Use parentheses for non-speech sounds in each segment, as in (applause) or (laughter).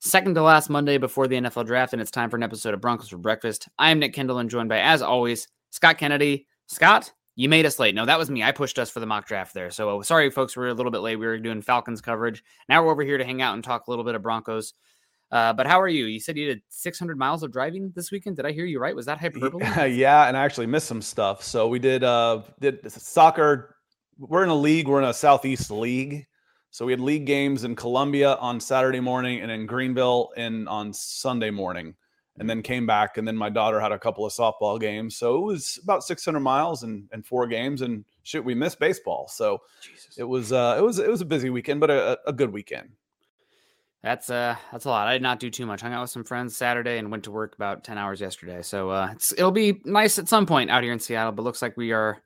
second to last Monday before the NFL draft, and it's time for an episode of Broncos for Breakfast. I am Nick Kendell and joined by, as always, Scott Kennedy. Scott, you made us late. No, that was me. I pushed us for the mock draft there. So sorry, folks. We are a little bit late. We were doing Falcons coverage. Now we're over here to hang out and talk a little bit of Broncos. Uh, but how are you? You said you did 600 miles of driving this weekend. Did I hear you right? Was that hyperbole? (laughs) yeah, and I actually missed some stuff. So we did uh did soccer. We're in a league. We're in a Southeast league. So we had league games in Columbia on Saturday morning and in Greenville in on Sunday morning, and then came back. And then my daughter had a couple of softball games. So it was about 600 miles and, and four games. And shit, we missed baseball. So Jesus. it was uh it was it was a busy weekend, but a, a good weekend. That's uh that's a lot. I did not do too much. Hung out with some friends Saturday and went to work about 10 hours yesterday. So uh it'll be nice at some point out here in Seattle, but looks like we are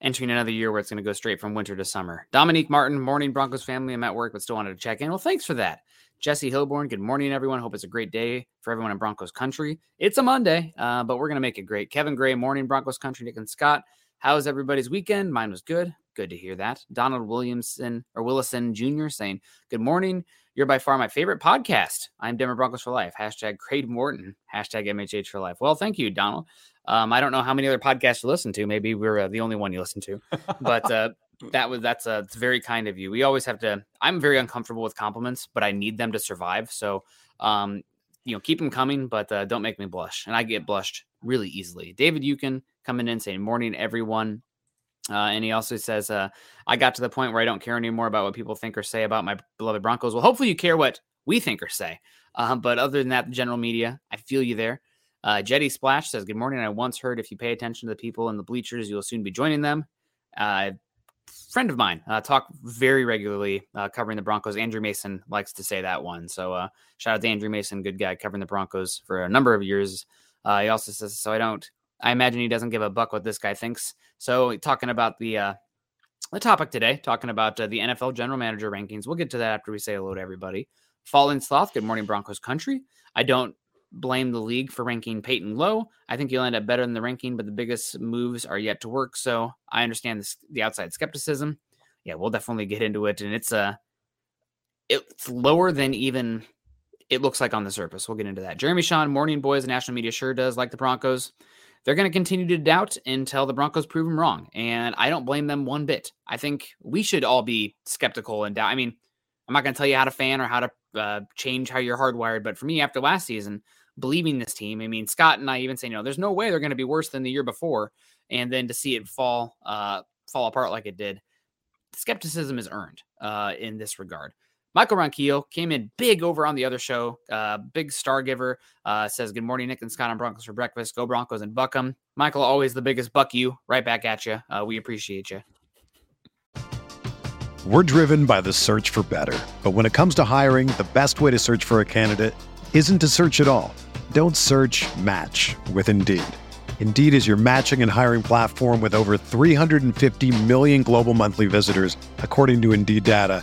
entering another year where it's going to go straight from winter to summer. Dominique Martin, morning Broncos family. I'm at work, but still wanted to check in. Well, thanks for that. Jesse Hilborn, good morning, everyone. Hope it's a great day for everyone in Broncos country. It's a Monday, uh, but we're going to make it great. Kevin Gray, morning Broncos country. Nick and Scott, how's everybody's weekend? Mine was good. Good to hear that. Donald Williamson or Willison Jr. saying, Good morning. You're by far my favorite podcast. I'm Denver Broncos for life. Hashtag Craig Morton. Hashtag MHH for life. Well, thank you, Donald. Um, I don't know how many other podcasts you listen to. Maybe we're uh, the only one you listen to, but uh, (laughs) that was that's uh, it's very kind of you. We always have to. I'm very uncomfortable with compliments, but I need them to survive. So, um, you know, keep them coming, but uh, don't make me blush. And I get blushed really easily. David Yukin coming in saying, "Morning, everyone." Uh, and he also says, uh, I got to the point where I don't care anymore about what people think or say about my beloved Broncos. Well, hopefully you care what we think or say. Uh, but other than that, general media, I feel you there. Uh, Jetty Splash says, Good morning. I once heard if you pay attention to the people in the bleachers, you'll soon be joining them. Uh, friend of mine, uh, talk very regularly uh, covering the Broncos. Andrew Mason likes to say that one. So uh, shout out to Andrew Mason, good guy covering the Broncos for a number of years. Uh, he also says, So I don't I imagine he doesn't give a buck what this guy thinks. So talking about the uh, the topic today, talking about uh, the NFL general manager rankings. We'll get to that after we say hello to everybody. Fallen Sloth, good morning, Broncos country. I don't blame the league for ranking Paton low. I think he'll end up better than the ranking, but the biggest moves are yet to work. So I understand this, the outside skepticism. Yeah, we'll definitely get into it, and it's a uh, it's lower than even it looks like on the surface. We'll get into that. Jeremy Sean, morning boys, national media sure does like the Broncos they're going to continue to doubt until the Broncos prove them wrong. And I don't blame them one bit. I think we should all be skeptical and doubt. I mean, I'm not going to tell you how to fan or how to uh, change how you're hardwired, but for me, after last season, believing this team, I mean, Scott and I even say, you know, there's no way they're going to be worse than the year before. And then to see it fall, uh, fall apart like it did, skepticism is earned uh, in this regard. Michael Ronquillo came in big over on the other show. Uh, big star giver uh, says, Good morning, Nick and Scott on Broncos for breakfast. Go Broncos and buck 'em. Michael, always the biggest buck you. Right back at you. Uh, we appreciate you. We're driven by the search for better. But when it comes to hiring, the best way to search for a candidate isn't to search at all. Don't search match with Indeed. Indeed is your matching and hiring platform with over 350 million global monthly visitors, according to Indeed data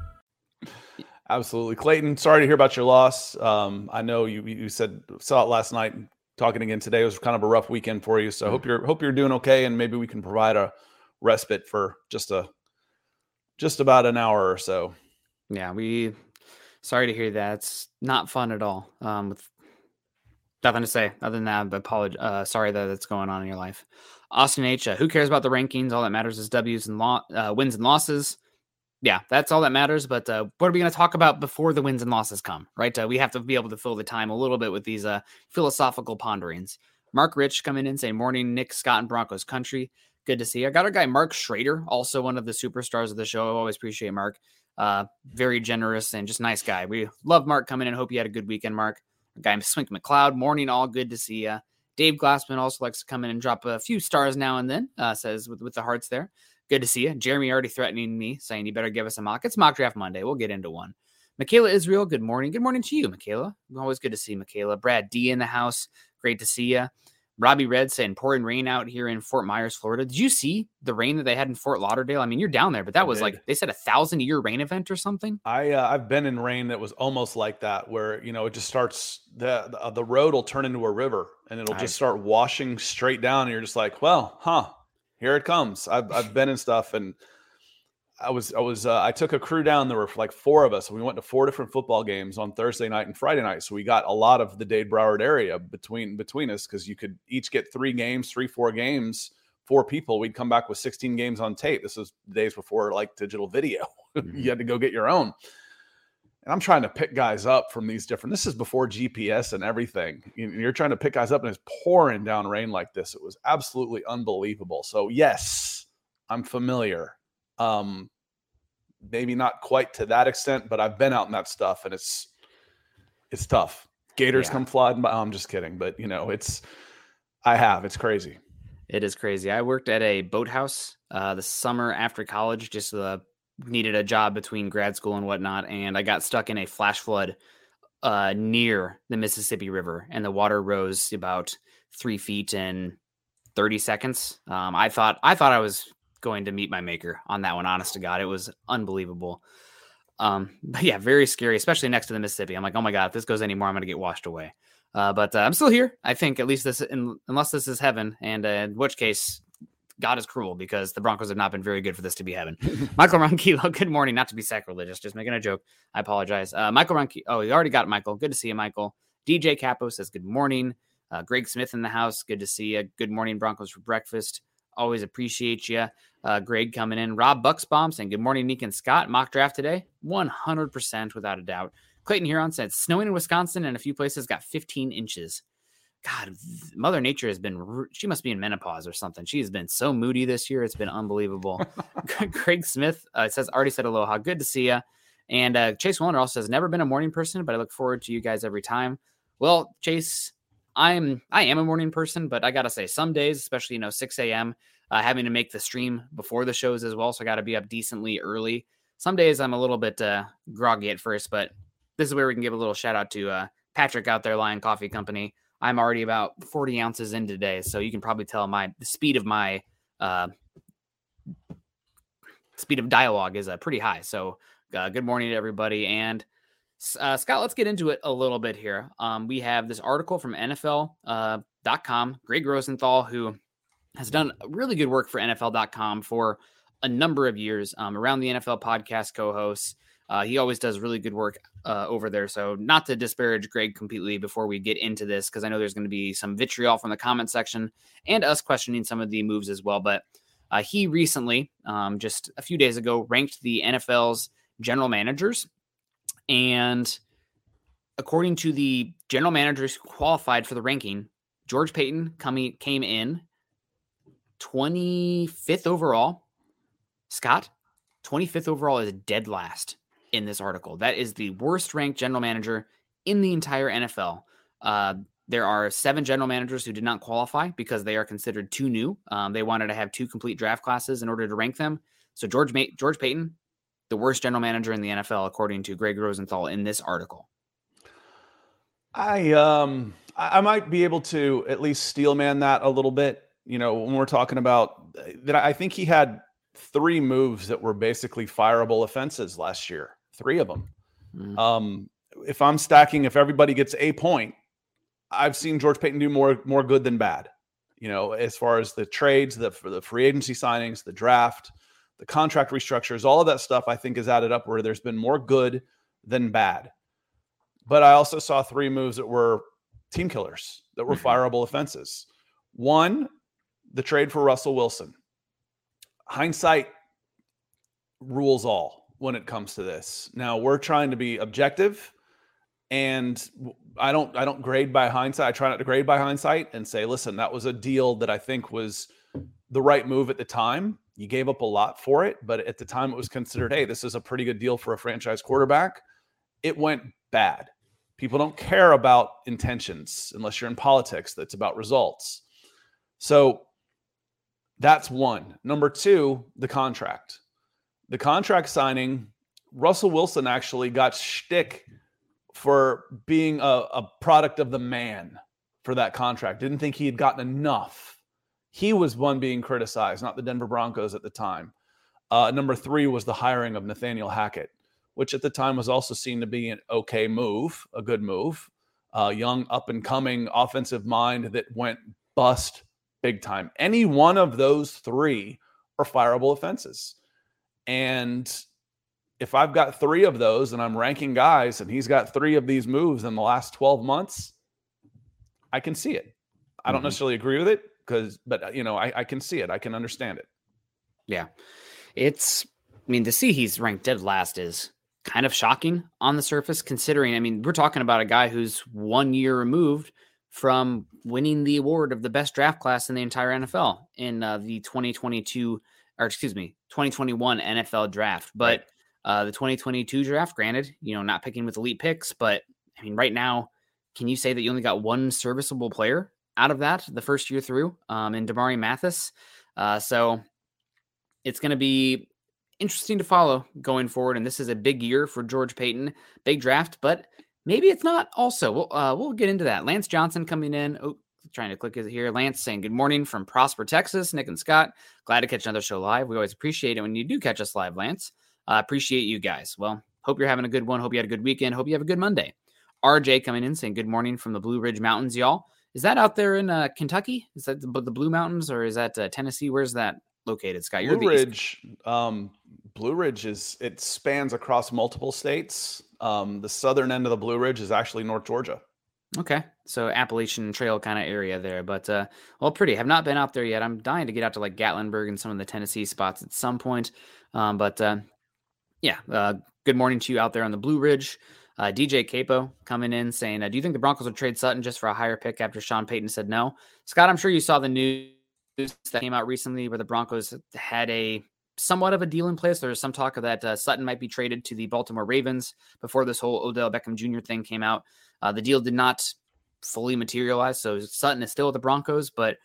Absolutely, Clayton. Sorry to hear about your loss. Um, I know you you said saw it last night. Talking again today it was kind of a rough weekend for you. So I hope you're hope you're doing okay, and maybe we can provide a respite for just a just about an hour or so. Yeah, we sorry to hear that. It's not fun at all. Um, with nothing to say other than that, but apologize. Uh, sorry that that's going on in your life. Austin H. Uh, who cares about the rankings? All that matters is W's and lo- uh, wins and losses yeah, that's all that matters. But uh, what are we going to talk about before the wins and losses come? Right, uh, we have to be able to fill the time a little bit with these uh, philosophical ponderings. Mark Rich coming in saying, "Morning, Nick Scott and Broncos country. Good to see. You. I got our guy Mark Schrader, also one of the superstars of the show. I always appreciate Mark. Uh, very generous and just nice guy. We love Mark coming in. Hope you had a good weekend, Mark. Our guy Swink McLeod, morning, all good to see you. Dave Glassman also likes to come in and drop a few stars now and then. Uh, says with with the hearts there. Good to see you. Jeremy already threatening me, saying you better give us a mock. It's mock draft Monday. We'll get into one. Michaela Israel, good morning. Good morning to you, Michaela. Always good to see Michaela. Brad D in the house. Great to see you. Robbie Red saying pouring rain out here in Fort Myers, Florida. Did you see the rain that they had in Fort Lauderdale? I mean, you're down there, but that I was did. like they said a thousand year rain event or something. I uh, I've been in rain that was almost like that, where you know it just starts the the, uh, the road will turn into a river and it'll just start washing straight down, and you're just like, well, huh, here it comes. I've I've been in stuff and I was I was uh, I took a crew down. There were like four of us. We went to four different football games on Thursday night and Friday night. So we got a lot of the Dade Broward area between between us because you could each get three games, three four games, four people. We'd come back with 16 games on tape. This was days before like digital video. (laughs) Mm-hmm. you had to go get your own and I'm trying to pick guys up from these different. This is before GPS and everything. You're trying to pick guys up, and it's pouring down rain like this. It was absolutely unbelievable. So yes, I'm familiar. Um, maybe not quite to that extent, but I've been out in that stuff, and it's it's tough. Gators yeah. come flying by. I'm just kidding, but you know, it's I have. It's crazy. It is crazy. I worked at a boathouse uh, the summer after college, just uh, needed a job between grad school and whatnot, and I got stuck in a flash flood uh, near the Mississippi River, and the water rose about three feet in 30 seconds. Um, I thought I thought I was going to meet my maker on that one. Honest to God, it was unbelievable. Um, but yeah, very scary, especially next to the Mississippi. I'm like, oh my God, if this goes anymore, I'm going to get washed away. Uh, but uh, I'm still here. I think at least this, in, unless this is heaven, and uh, in which case God is cruel because the Broncos have not been very good for this to be heaven. (laughs) Michael Ronquillo, (laughs) good morning. Not to be sacrilegious, just making a joke. I apologize. Uh, Michael Ronquillo, oh, you already got Michael. Good to see you, Michael. DJ Capo says good morning. Uh, Greg Smith in the house. Good to see you. Good morning, Broncos for breakfast. Always appreciate you. Uh, Greg coming in. Rob Bucksbaum saying good morning, Nick and Scott. Mock draft today, 100% without a doubt. Clayton Huron said snowing in Wisconsin and a few places got 15 inches. God, Mother Nature has been, she must be in menopause or something. She has been so moody this year. It's been unbelievable. (laughs) Craig Smith uh, says, already said aloha. Good to see you. And uh, Chase Wallner also says, never been a morning person, but I look forward to you guys every time. Well, Chase, I'm, I am a morning person, but I got to say, some days, especially, you know, 6 a.m., uh, having to make the stream before the shows as well. So I got to be up decently early. Some days I'm a little bit uh, groggy at first, but this is where we can give a little shout out to uh, Patrick out there, Lion Coffee Company. I'm already about 40 ounces in today, so you can probably tell my the speed of my uh, speed of dialogue is uh, pretty high. So, uh, good morning to everybody. And uh, Scott, let's get into it a little bit here. Um, we have this article from NFL.com, uh, Gregg Rosenthal, who has done really good work for NFL.com for a number of years um, around the NFL podcast co hosts. Uh, he always does really good work uh, over there. So, not to disparage Gregg completely before we get into this, because I know there's going to be some vitriol from the comment section and us questioning some of the moves as well. But uh, he recently, um, just a few days ago, ranked the NFL's general managers. And according to the general managers who qualified for the ranking, George Paton coming, came in 25th overall. Scott, 25th overall is dead last in this article. That is the worst ranked general manager in the entire NFL. Uh, there are seven general managers who did not qualify because they are considered too new. Um, they wanted to have two complete draft classes in order to rank them. So George Ma- George Paton, the worst general manager in the NFL, according to Gregg Rosenthal in this article. I um I might be able to at least steelman that a little bit. You know, when we're talking about uh, that, I think he had three moves that were basically fireable offenses last year. Three of them. Mm-hmm. Um, if I'm stacking, if everybody gets a point, I've seen George Paton do more more good than bad. You know, as far as the trades, the the free agency signings, the draft, the contract restructures, all of that stuff, I think is added up where there's been more good than bad. But I also saw three moves that were team killers, that were mm-hmm. fireable offenses. One, the trade for Russell Wilson. Hindsight rules all when it comes to this. Now we're trying to be objective and I don't I don't grade by hindsight. I try not to grade by hindsight and say, listen, that was a deal that I think was the right move at the time. You gave up a lot for it, but at the time it was considered, hey, this is a pretty good deal for a franchise quarterback. It went bad. People don't care about intentions unless you're in politics. That's about results. So that's one. Number two, the contract. The contract signing, Russell Wilson actually got shtick for being a, a product of the man for that contract. Didn't think he had gotten enough. He was one being criticized, not the Denver Broncos at the time. Uh, number three was the hiring of Nathaniel Hackett, which at the time was also seen to be an okay move, a good move. Uh, young, up and coming offensive mind that went bust big time. Any one of those three are fireable offenses. And if I've got three of those and I'm ranking guys and he's got three of these moves in the last 12 months, I can see it. I don't mm-hmm. necessarily agree with it because, but uh, you know, I, I can see it. I can understand it. Yeah. It's, I mean, to see he's ranked dead last is kind of shocking on the surface, considering, I mean, we're talking about a guy who's one year removed from winning the award of the best draft class in the entire NFL in uh, the 2022, or excuse me, 2021 NFL draft. But right uh, the 2022 draft, granted, you know, not picking with elite picks, but I mean, right now, can you say that you only got one serviceable player out of that the first year through um, in Damarri Mathis? Uh, so it's going to be interesting to follow going forward. And this is a big year for George Paton, big draft, but maybe it's not also. We'll, uh, we'll get into that. Lance Johnson coming in. Oh, trying to click it here. Lance saying good morning from Prosper, Texas. Nick and Scott, glad to catch another show live. We always appreciate it when you do catch us live, Lance. Uh, appreciate you guys. Well, hope you're having a good one. Hope you had a good weekend. Hope you have a good Monday. RJ coming in saying good morning from the Blue Ridge Mountains, y'all. Is that out there in uh, Kentucky? Is that the, the, Blue Mountains or is that uh, Tennessee? Where's that located, Scott? You're Blue Ridge. Um, Blue Ridge is it spans across multiple states. Um, the southern end of the Blue Ridge is actually North Georgia. Okay, so Appalachian Trail kind of area there, but uh, well, pretty. Have not been out there yet. I'm dying to get out to like Gatlinburg and some of the Tennessee spots at some point. Um, but uh, yeah, uh, good morning to you out there on the Blue Ridge. Uh, DJ Capo coming in saying, uh, "Do you think the Broncos would trade Sutton just for a higher pick after Sean Payton said no?" Scott, I'm sure you saw the news that came out recently where the Broncos had a somewhat of a deal in place. There was some talk of that uh, Sutton might be traded to the Baltimore Ravens before this whole Odell Beckham Jr. thing came out. Uh, the deal did not fully materialize, so Sutton is still with the Broncos. But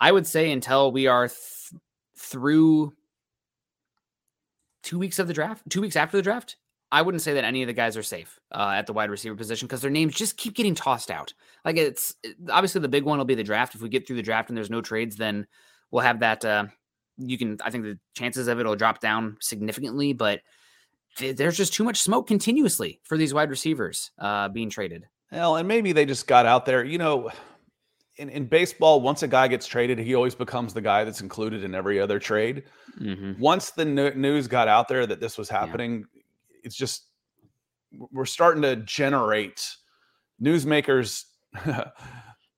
I would say until we are th- through two weeks of the draft, two weeks after the draft, I wouldn't say that any of the guys are safe uh, at the wide receiver position because their names just keep getting tossed out. Like it's obviously the big one will be the draft. If we get through the draft and there's no trades, then we'll have that. Uh, you can, I think the chances of it will drop down significantly. But there's just too much smoke continuously for these wide receivers uh, being traded. Well, and maybe they just got out there. You know, in, in baseball, once a guy gets traded, he always becomes the guy that's included in every other trade. Mm-hmm. Once the news got out there that this was happening, yeah. it's just we're starting to generate newsmakers. (laughs)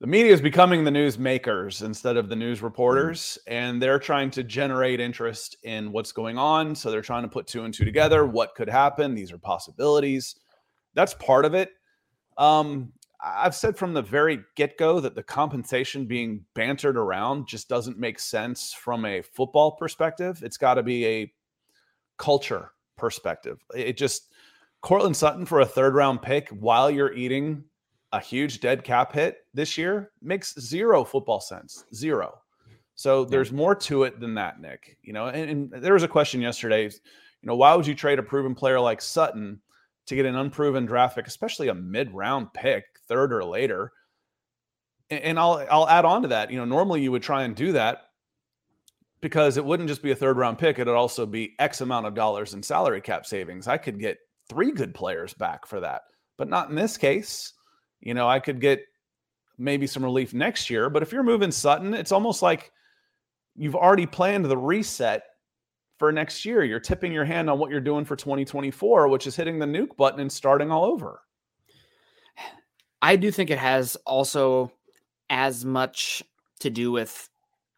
the media is becoming the news makers instead of the news mm. reporters and they're trying to generate interest in what's going on so they're trying to put two and two together what could happen these are possibilities that's part of it um, i've said from the very get-go that the compensation being bantered around just doesn't make sense from a football perspective it's got to be a culture perspective it just Courtland Sutton for a third round pick while you're eating a huge dead cap hit this year makes zero football sense. Zero. So there's more to it than that, Nick. You know, and, and, there was a question yesterday. You know, why would you trade a proven player like Sutton to get an unproven draft pick, especially a mid-round pick, third or later? And, I'll I'll add on to that. You know, normally you would try and do that because it wouldn't just be a third round pick; it'd also be X amount of dollars in salary cap savings. I could get three good players back for that, but not in this case. You know, I could get maybe some relief next year, but if you're moving Sutton, it's almost like you've already planned the reset for next year. You're tipping your hand on what you're doing for 2024, which is hitting the nuke button and starting all over. I do think it has also as much to do with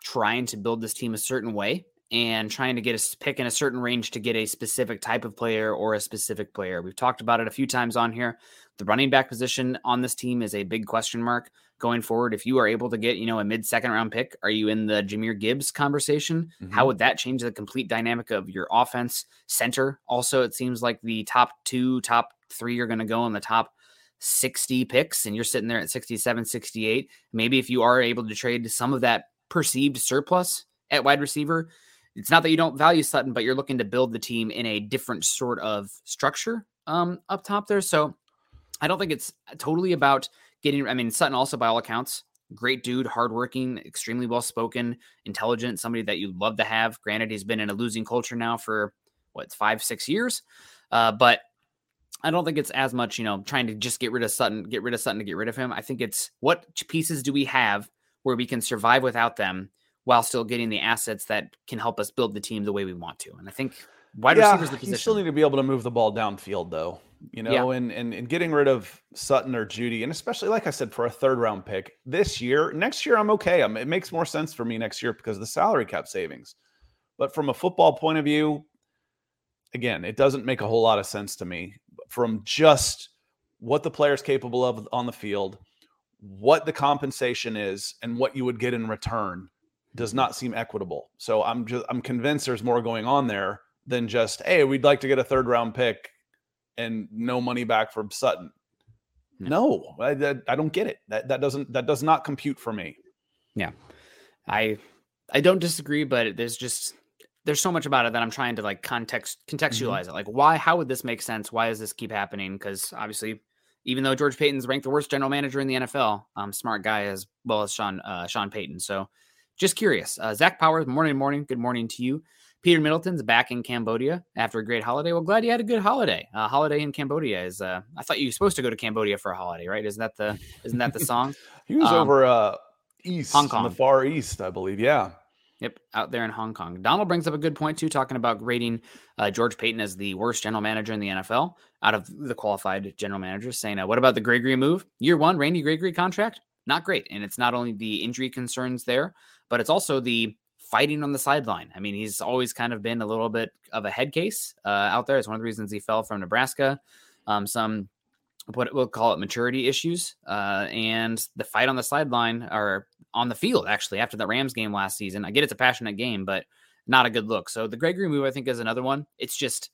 trying to build this team a certain way and trying to get a pick in a certain range to get a specific type of player or a specific player. We've talked about it a few times on here. The running back position on this team is a big question mark going forward. If you are able to get, you know, a mid second round pick, are you in the Jahmyr Gibbs conversation? Mm-hmm. How would that change the complete dynamic of your offense? Center also, it seems like the top two, top three are going to go in the top 60 picks, and you're sitting there at 67, 68. Maybe if you are able to trade some of that perceived surplus at wide receiver, it's not that you don't value Sutton, but you're looking to build the team in a different sort of structure um, up top there. So I don't think it's totally about getting. I mean, Sutton also, by all accounts, great dude, hardworking, extremely well spoken, intelligent, somebody that you'd love to have. Granted, he's been in a losing culture now for what five, six years, uh, but I don't think it's as much, you know, trying to just get rid of Sutton, get rid of Sutton to get rid of him. I think it's what pieces do we have where we can survive without them while still getting the assets that can help us build the team the way we want to. And I think wide yeah, receivers the position. You still need to be able to move the ball downfield though. You know, yeah. and, and and getting rid of Sutton or Jeudy, and especially like I said, for a third round pick this year, next year I'm okay. I'm, it makes more sense for me next year because of the salary cap savings. But from a football point of view, again, it doesn't make a whole lot of sense to me from just what the player's capable of on the field, what the compensation is, and what you would get in return does not seem equitable. So I'm just I'm convinced there's more going on there than just hey, we'd like to get a third round pick and no money back from Sutton. No, I, I don't get it. That that doesn't that does not compute for me. Yeah, I I don't disagree, but there's just there's so much about it that I'm trying to like context contextualize mm-hmm. it. Like, why? How would this make sense? Why does this keep happening? Because obviously, even though George Paton's ranked the worst general manager in the NFL, um, smart guy as well as Sean uh, Sean Payton. So just curious. Uh, Zach Powers, morning, morning. Good morning to you. Peter Middleton's back in Cambodia after a great holiday. Well, glad you had a good holiday. Uh, holiday in Cambodia is. Uh, I thought you were supposed to go to Cambodia for a holiday, right? Isn't that the Isn't that the (laughs) song? he was um, over uh, east, Hong Kong, the far east, I believe. Yeah. Yep, out there in Hong Kong. Donald brings up a good point too, talking about rating uh, George Paton as the worst general manager in the NFL out of the qualified general managers. Saying, uh, "What about the Gregory move? Year one, Randy Gregory contract, not great." And it's not only the injury concerns there, but it's also the fighting on the sideline. I mean, he's always kind of been a little bit of a head case uh, out there. It's one of the reasons he fell from Nebraska. Um, some what we'll call it maturity issues, uh, and the fight on the sideline or on the field actually after the Rams game last season. I get it's a passionate game, but not a good look. So the Gregory move, I think, is another one. It's just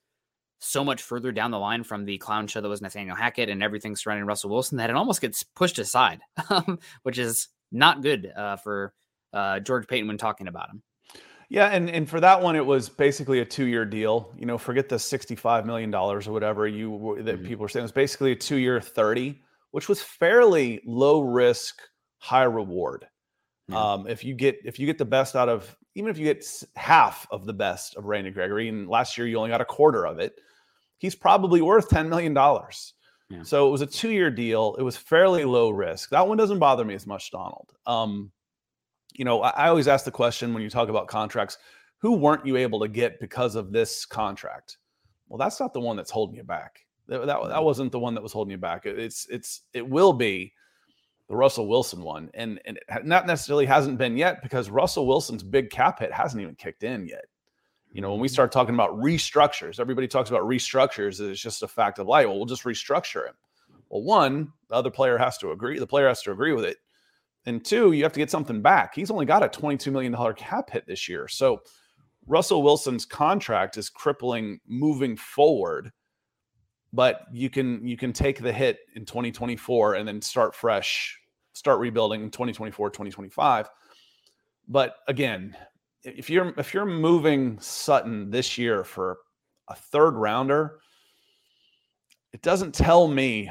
so much further down the line from the clown show that was Nathaniel Hackett and everything surrounding Russell Wilson that it almost gets pushed aside, (laughs) which is not good uh, for uh, George Paton when talking about him. Yeah, and and for that one, it was basically a two-year deal. You know, forget the sixty-five million dollars or whatever you that mm-hmm. people were saying. It was basically a two-year thirty, which was fairly low risk, high reward. Um, if you get if you get the best out of even if you get half of the best of Randy Gregory, and last year you only got a quarter of it, he's probably worth $10 million. Yeah. So it was a two year deal. It was fairly low risk. That one doesn't bother me as much, Donald. Um, you know, I, I always ask the question when you talk about contracts who weren't you able to get because of this contract? Well, that's not the one that's holding you back. That, that, that wasn't the one that was holding you back. It, it's it's it will be the Russell Wilson one, and and it not necessarily hasn't been yet because Russell Wilson's big cap hit hasn't even kicked in yet. You know, when we mm-hmm. start talking about restructures, everybody talks about restructures. It's just a fact of life. Well, we'll just restructure him. Well, one, the other player has to agree. The player has to agree with it. And two, you have to get something back. He's only got a $22 million cap hit this year. So Russell Wilson's contract is crippling moving forward. But you can you can take the hit in 2024 and then start fresh, start rebuilding in 2024, 2025. But again, if you're if you're moving Sutton this year for a third rounder, it doesn't tell me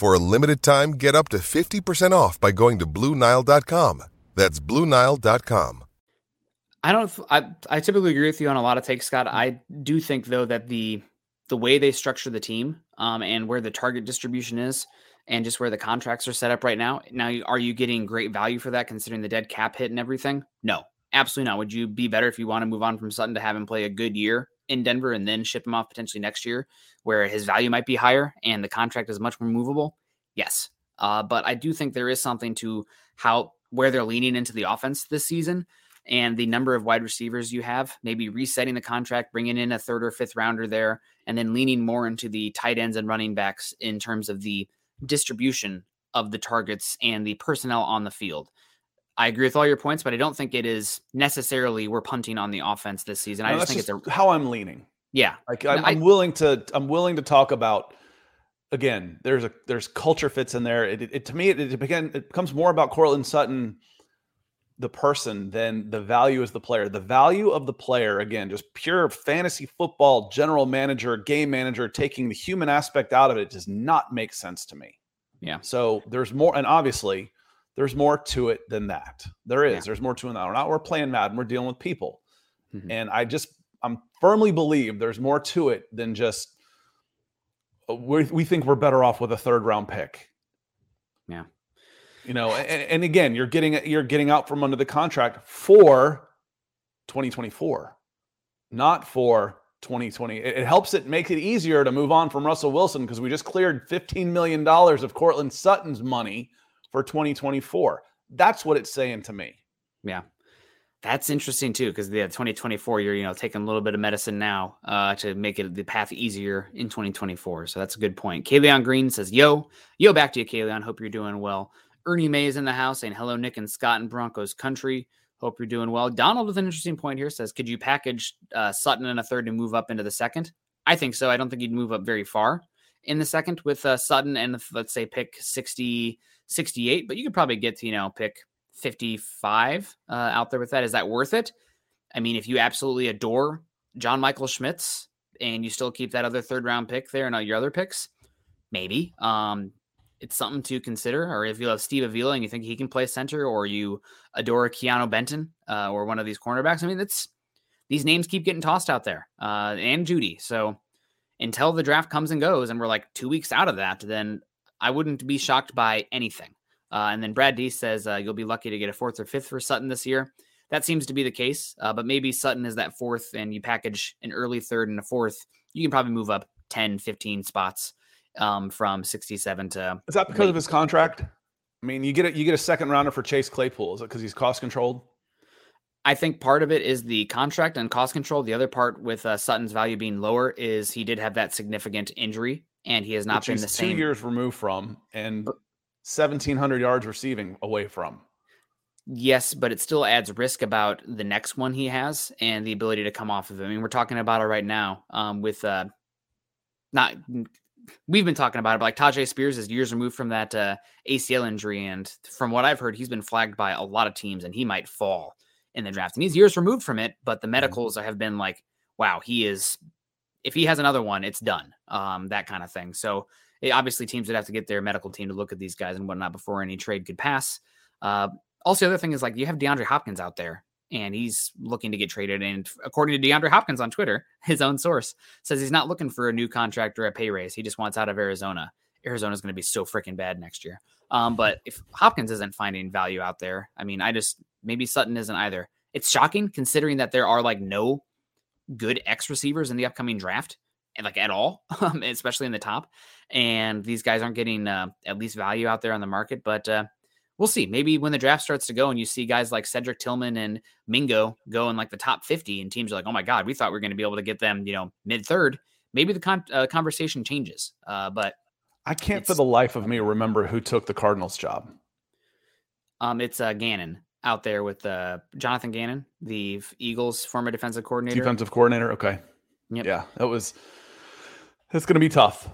For a limited time, get up to 50% off by going to Bluenile.com. That's Bluenile.com. I don't. I I typically agree with you on a lot of takes, Scott. I do think though that the the way they structure the team, um, and where the target distribution is, and just where the contracts are set up right now. Now, are you getting great value for that considering the dead cap hit and everything? No, absolutely not. Would you be better if you want to move on from Sutton to have him play a good year in Denver and then ship him off potentially next year, where his value might be higher and the contract is much more movable? Yes, uh, but I do think there is something to how where they're leaning into the offense this season and the number of wide receivers you have, maybe resetting the contract, bringing in a third or fifth rounder there, and then leaning more into the tight ends and running backs in terms of the distribution of the targets and the personnel on the field. I agree with all your points, but I don't think it is necessarily we're punting on the offense this season. No, I just think just it's a how I'm leaning. yeah. Like I'm, I- I'm willing to I'm willing to talk about again. There's a there's culture fits in there. It, it, to me it, it begin it becomes more about Courtland Sutton, the person, than the value as the player. The value of the player again, just pure fantasy football general manager, game manager, taking the human aspect out of it does not make sense to me. Yeah. So there's more, and obviously there's more to it than that. There is. Yeah. There's more to it than that. We're not we're playing Madden. We're dealing with people. Mhm. And I just I'm firmly believe there's more to it than just uh, we we think we're better off with a third round pick. Yeah. You know, and, and again, you're getting you're getting out from under the contract for 2024, not for 2020. It, it helps it make it easier to move on from Russell Wilson because we just cleared 15 million dollars of Courtland Sutton's money for 2024. That's what it's saying to me. Yeah. That's interesting too, because the 2024, you're you know taking a little bit of medicine now uh, to make it the path easier in 2024. So that's a good point. Kayleon Green says, "Yo, yo, back to you, Kayleon. Hope you're doing well." Ernie May is in the house saying, "Hello, Nick and Scott in Broncos country. Hope you're doing well." Donald with an interesting point here says, "Could you package uh, Sutton in a third and move up into the second? I think so. I don't think you'd move up very far in the second with uh, Sutton and let's say pick 60, 68, but you could probably get to you know pick 55 uh, out there with that. Is that worth it? I mean, if you absolutely adore John Michael Schmitz and you still keep that other third round pick there and all your other picks, maybe um, it's something to consider. Or if you love Steve Avila and you think he can play center, or you adore Keanu Benton uh, or one of these cornerbacks, I mean, it's these names keep getting tossed out there uh, and Jeudy. So until the draft comes and goes, and we're like two weeks out of that, then I wouldn't be shocked by anything. Uh, and then Brad D says uh, you'll be lucky to get a fourth or fifth for Sutton this year. That seems to be the case, uh, but maybe Sutton is that fourth and you package an early third and a fourth. You can probably move up 10, 15 spots um, from 67 to. Is that because of his contract? I mean, you get it. You get a second rounder for Chase Claypool. Is it because he's cost controlled? I think part of it is the contract and cost control. The other part with uh, Sutton's value being lower is he did have that significant injury, and he has not Which been the same. Two years removed from and 1,700 yards receiving away from. Yes, but it still adds risk about the next one he has and the ability to come off of it. I mean, we're talking about it right now um, with uh, not. We've been talking about it, but like Tyjae Spears is years removed from that uh, ACL injury, and from what I've heard, he's been flagged by a lot of teams, and he might fall in the draft. And he's years removed from it, but the medicals have been like, wow, he is. If he has another one, it's done. Um, that kind of thing. So it, obviously, teams would have to get their medical team to look at these guys and whatnot before any trade could pass. Uh, also, the other thing is like you have DeAndre Hopkins out there and he's looking to get traded. And according to DeAndre Hopkins on Twitter, (laughs) his own source says he's not looking for a new contract or a pay raise. He just wants out of Arizona. Arizona's going to be so freaking bad next year. Um, but if Hopkins isn't finding value out there, I mean, I just maybe Sutton isn't either. It's shocking considering that there are like no good X receivers in the upcoming draft, and like at all, (laughs) um, especially in the top. And these guys aren't getting uh, at least value out there on the market. But uh, we'll see. Maybe when the draft starts to go and you see guys like Cedric Tillman and Mingo go in like the top 50 and teams are like, oh my God, we thought we were going to be able to get them, you know, mid third. Maybe the con- uh, conversation changes. Uh, but I can't for the life of me remember who took the Cardinals job. um, it's uh, Gannon out there with uh, Jonathan Gannon, the Eagles former defensive coordinator. Defensive coordinator. Okay. Yep. Yeah, that was. It's going to be tough.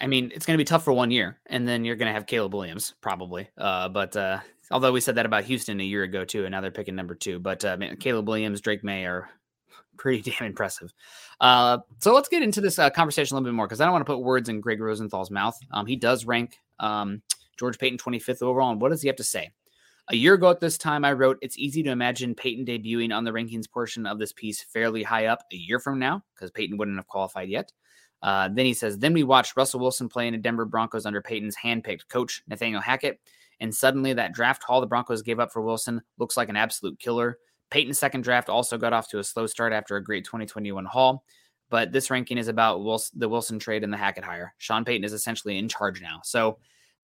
I mean, it's going to be tough for one year, and then you're going to have Caleb Williams probably. Uh, but uh, although we said that about Houston a year ago too, and now they're picking number two. But uh, man, Caleb Williams, Drake Maye are (laughs) pretty damn impressive. Uh, so let's get into this uh, conversation a little bit more because I don't want to put words in Gregg Rosenthal's mouth. Um, he does rank um, George Paton 25th overall, and what does he have to say? A year ago at this time, I wrote, It's easy to imagine Paton debuting on the rankings portion of this piece fairly high up a year from now because Paton wouldn't have qualified yet. Uh, then he says, Then we watched Russell Wilson play in the Denver Broncos under Paton's handpicked coach, Nathaniel Hackett. And suddenly that draft haul the Broncos gave up for Wilson looks like an absolute killer. Paton's second draft also got off to a slow start after a great 2021 haul. But this ranking is about Wilson, the Wilson trade and the Hackett hire. Sean Payton is essentially in charge now. So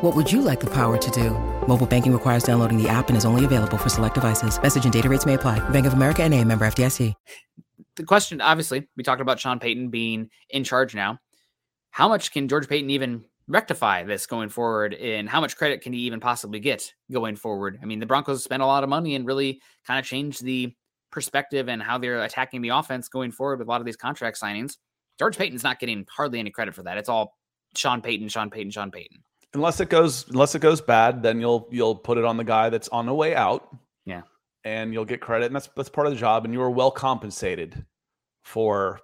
What would you like the power to do? Mobile banking requires downloading the app and is only available for select devices. Message and data rates may apply. Bank of America and a member FDIC. the question, obviously, we talked about Sean Payton being in charge now. How much can George Paton even rectify this going forward? And how much credit can he even possibly get going forward? I mean, the Broncos spent a lot of money and really kind of changed the perspective and how they're attacking the offense going forward with a lot of these contract signings. George Paton's not getting hardly any credit for that. It's all Sean Payton, Sean Payton, Sean Payton. Unless it goes unless it goes bad, then you'll you'll put it on the guy that's on the way out. Yeah. And you'll get credit. And that's that's part of the job. And you are well compensated for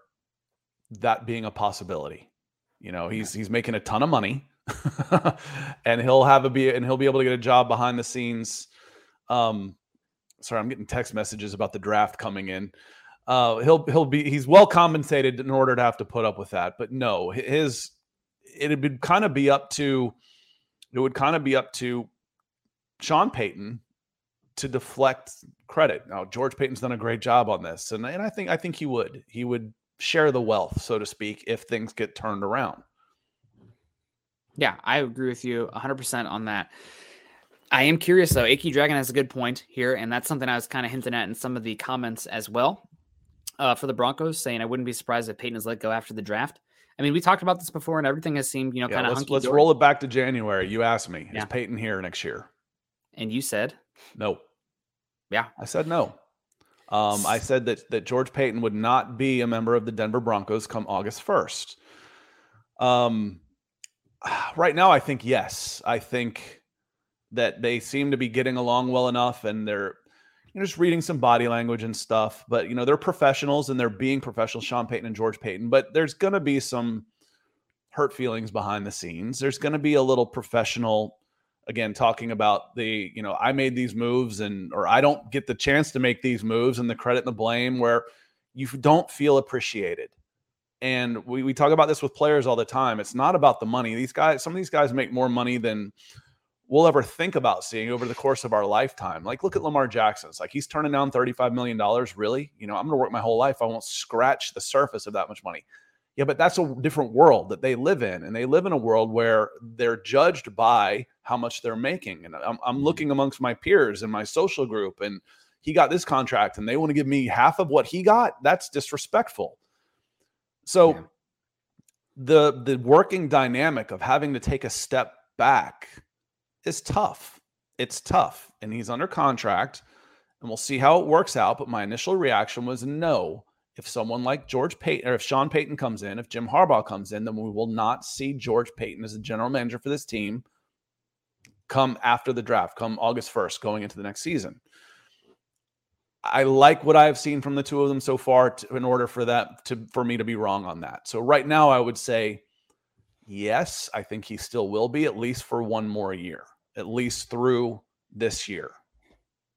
that being a possibility. You know, he's he's making a ton of money. (laughs) and he'll have a be and he'll be able to get a job behind the scenes. Um sorry, I'm getting text messages about the draft coming in. Uh he'll he'll be he's well compensated in order to have to put up with that. But no, his it would kind of be up to it would kind of be up to Sean Payton to deflect credit. Now George Paton's done a great job on this, and, and I think I think he would he would share the wealth, so to speak, if things get turned around. Yeah, I agree with you 100% on that. I am curious though. Aki Dragon has a good point here, and that's something I was kind of hinting at in some of the comments as well uh, for the Broncos, saying I wouldn't be surprised if Paton is let go after the draft. I mean, we talked about this before, and everything has seemed, you know, Yeah, kind of let's, let's roll it back to January. You asked me, Yeah. is Paton here next year? And you said, No. Yeah. I said no. Um, I said that that George Paton would not be a member of the Denver Broncos come August first. Um, (sighs) right now, I think yes. I think that they seem to be getting along well enough, and they're you know, just reading some body language and stuff. But you know, they're professionals and they're being professional. Sean Payton and George Paton, but there's going to be some hurt feelings behind the scenes. There's going to be a little professional again talking about the you know I made these moves and or I don't get the chance to make these moves and the credit and the blame where you don't feel appreciated. And we, we talk about this with players all the time. It's not about the money. These guys, some of these guys make more money than we'll ever think about seeing over the course of our lifetime. Like, look at Lamar Jackson. It's like he's turning down $35 million. Really? You know, I'm going to work my whole life. I won't scratch the surface of that much money. Yeah, but that's a different world that they live in. And they live in a world where they're judged by how much they're making. And I'm, I'm mm-hmm. looking amongst my peers and my social group, and he got this contract and they want to give me half of what he got. That's disrespectful. So, yeah. the the working dynamic of having to take a step back is tough. It's tough. And he's under contract, and we'll see how it works out. But my initial reaction was no if someone like George Paton or if Sean Payton comes in, if Jim Harbaugh comes in, then we will not see George Paton as the general manager for this team come after the draft, come August 1st, going into the next season. I like what I've seen from the two of them so far to, in order for that to for me to be wrong on that. So right now I would say yes, I think he still will be at least for one more year, at least through this year.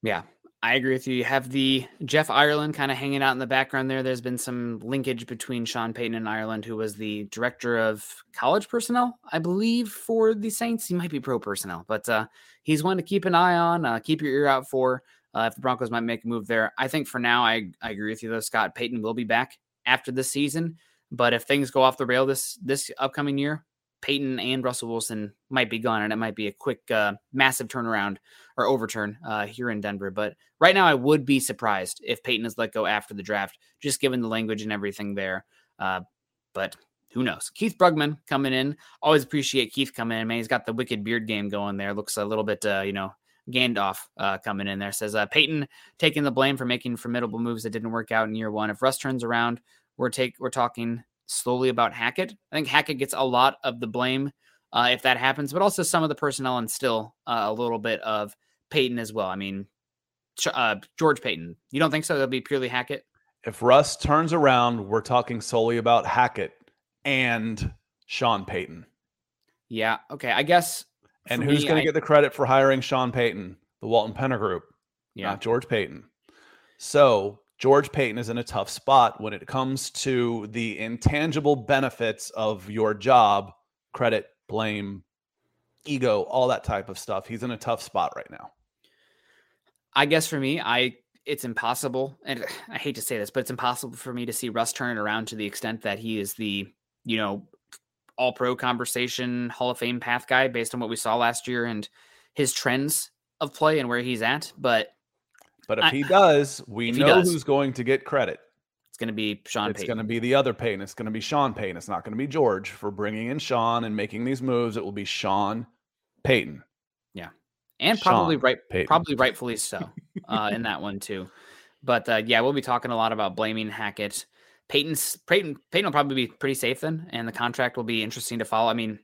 Yeah, I agree with you. You have the Jeff Ireland kind of hanging out in the background there. There's been some linkage between Sean Payton and Ireland, who was the director of college personnel, I believe, for the Saints. He might be pro personnel, but uh, he's one to keep an eye on, uh, keep your ear out for uh, if the Broncos might make a move there. I think for now, I, I agree with you, though. Scott Paton will be back after this season. But if things go off the rail this this upcoming year, Paton and Russell Wilson might be gone, and it might be a quick, uh, massive turnaround or overturn uh, here in Denver. But right now, I would be surprised if Paton is let go after the draft, just given the language and everything there. Uh, but who knows? Keith Brugman coming in. Always appreciate Keith coming in. Man, he's got the wicked beard game going there. Looks a little bit, uh, you know, Gandalf uh, coming in there. Says uh, Paton taking the blame for making formidable moves that didn't work out in year one. If Russ turns around, we're take we're talking slowly about Hackett. I think Hackett gets a lot of the blame uh, if that happens, but also some of the personnel and still uh, a little bit of Paton as well. I mean, uh, George Paton. You don't think so? It'll be purely Hackett. If Russ turns around, we're talking solely about Hackett and Sean Payton. Yeah. Okay. I guess. And who's going to get the credit for hiring Sean Payton? The Walton Penner Group. Yeah. Not George Paton. So George Paton is in a tough spot when it comes to the intangible benefits of your job, credit, blame, ego, all that type of stuff. He's in a tough spot right now. I guess for me, I it's impossible, and (sighs) I hate to say this, but it's impossible for me to see Russ turn it around to the extent that he is the, you know, all pro conversation Hall of Fame path guy based on what we saw last year and his trends of play and where he's at. But but if I, he does, we know does, who's going to get credit. It's going to be Sean It's going to be the other Payton. It's going to be Sean Payton. It's not going to be George for bringing in Sean and making these moves. It will be Sean Payton. Yeah. And probably Sean right Payton. probably rightfully so uh, in that one too. But uh, yeah, we'll be talking a lot about blaming Hackett. Paton's Paton Paton will probably be pretty safe then, and the contract will be interesting to follow. I mean,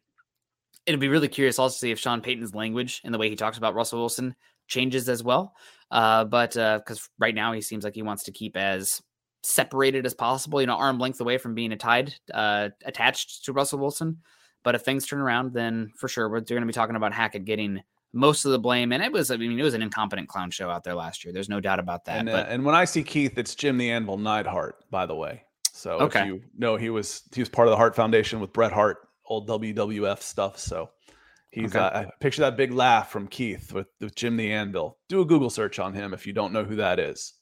it'll be really curious also to see if Sean Payton's language and the way he talks about Russell Wilson changes as well. Uh, but because uh, right now he seems like he wants to keep as separated as possible, you know, arm length away from being a tied uh, attached to Russell Wilson. But if things turn around, then for sure we're going to be talking about Hackett getting most of the blame. And it was, I mean, it was an incompetent clown show out there last year. There's no doubt about that. And, but, uh, and when I see Keith, it's Jim the Anvil Neidhart, by the way. So okay. if you know, he was he was part of the Hart Foundation with Bret Hart, old WWF stuff. So He's okay. uh, picture that big laugh from Keith with, with Jim the Anvil. Do a Google search on him if you don't know who that is.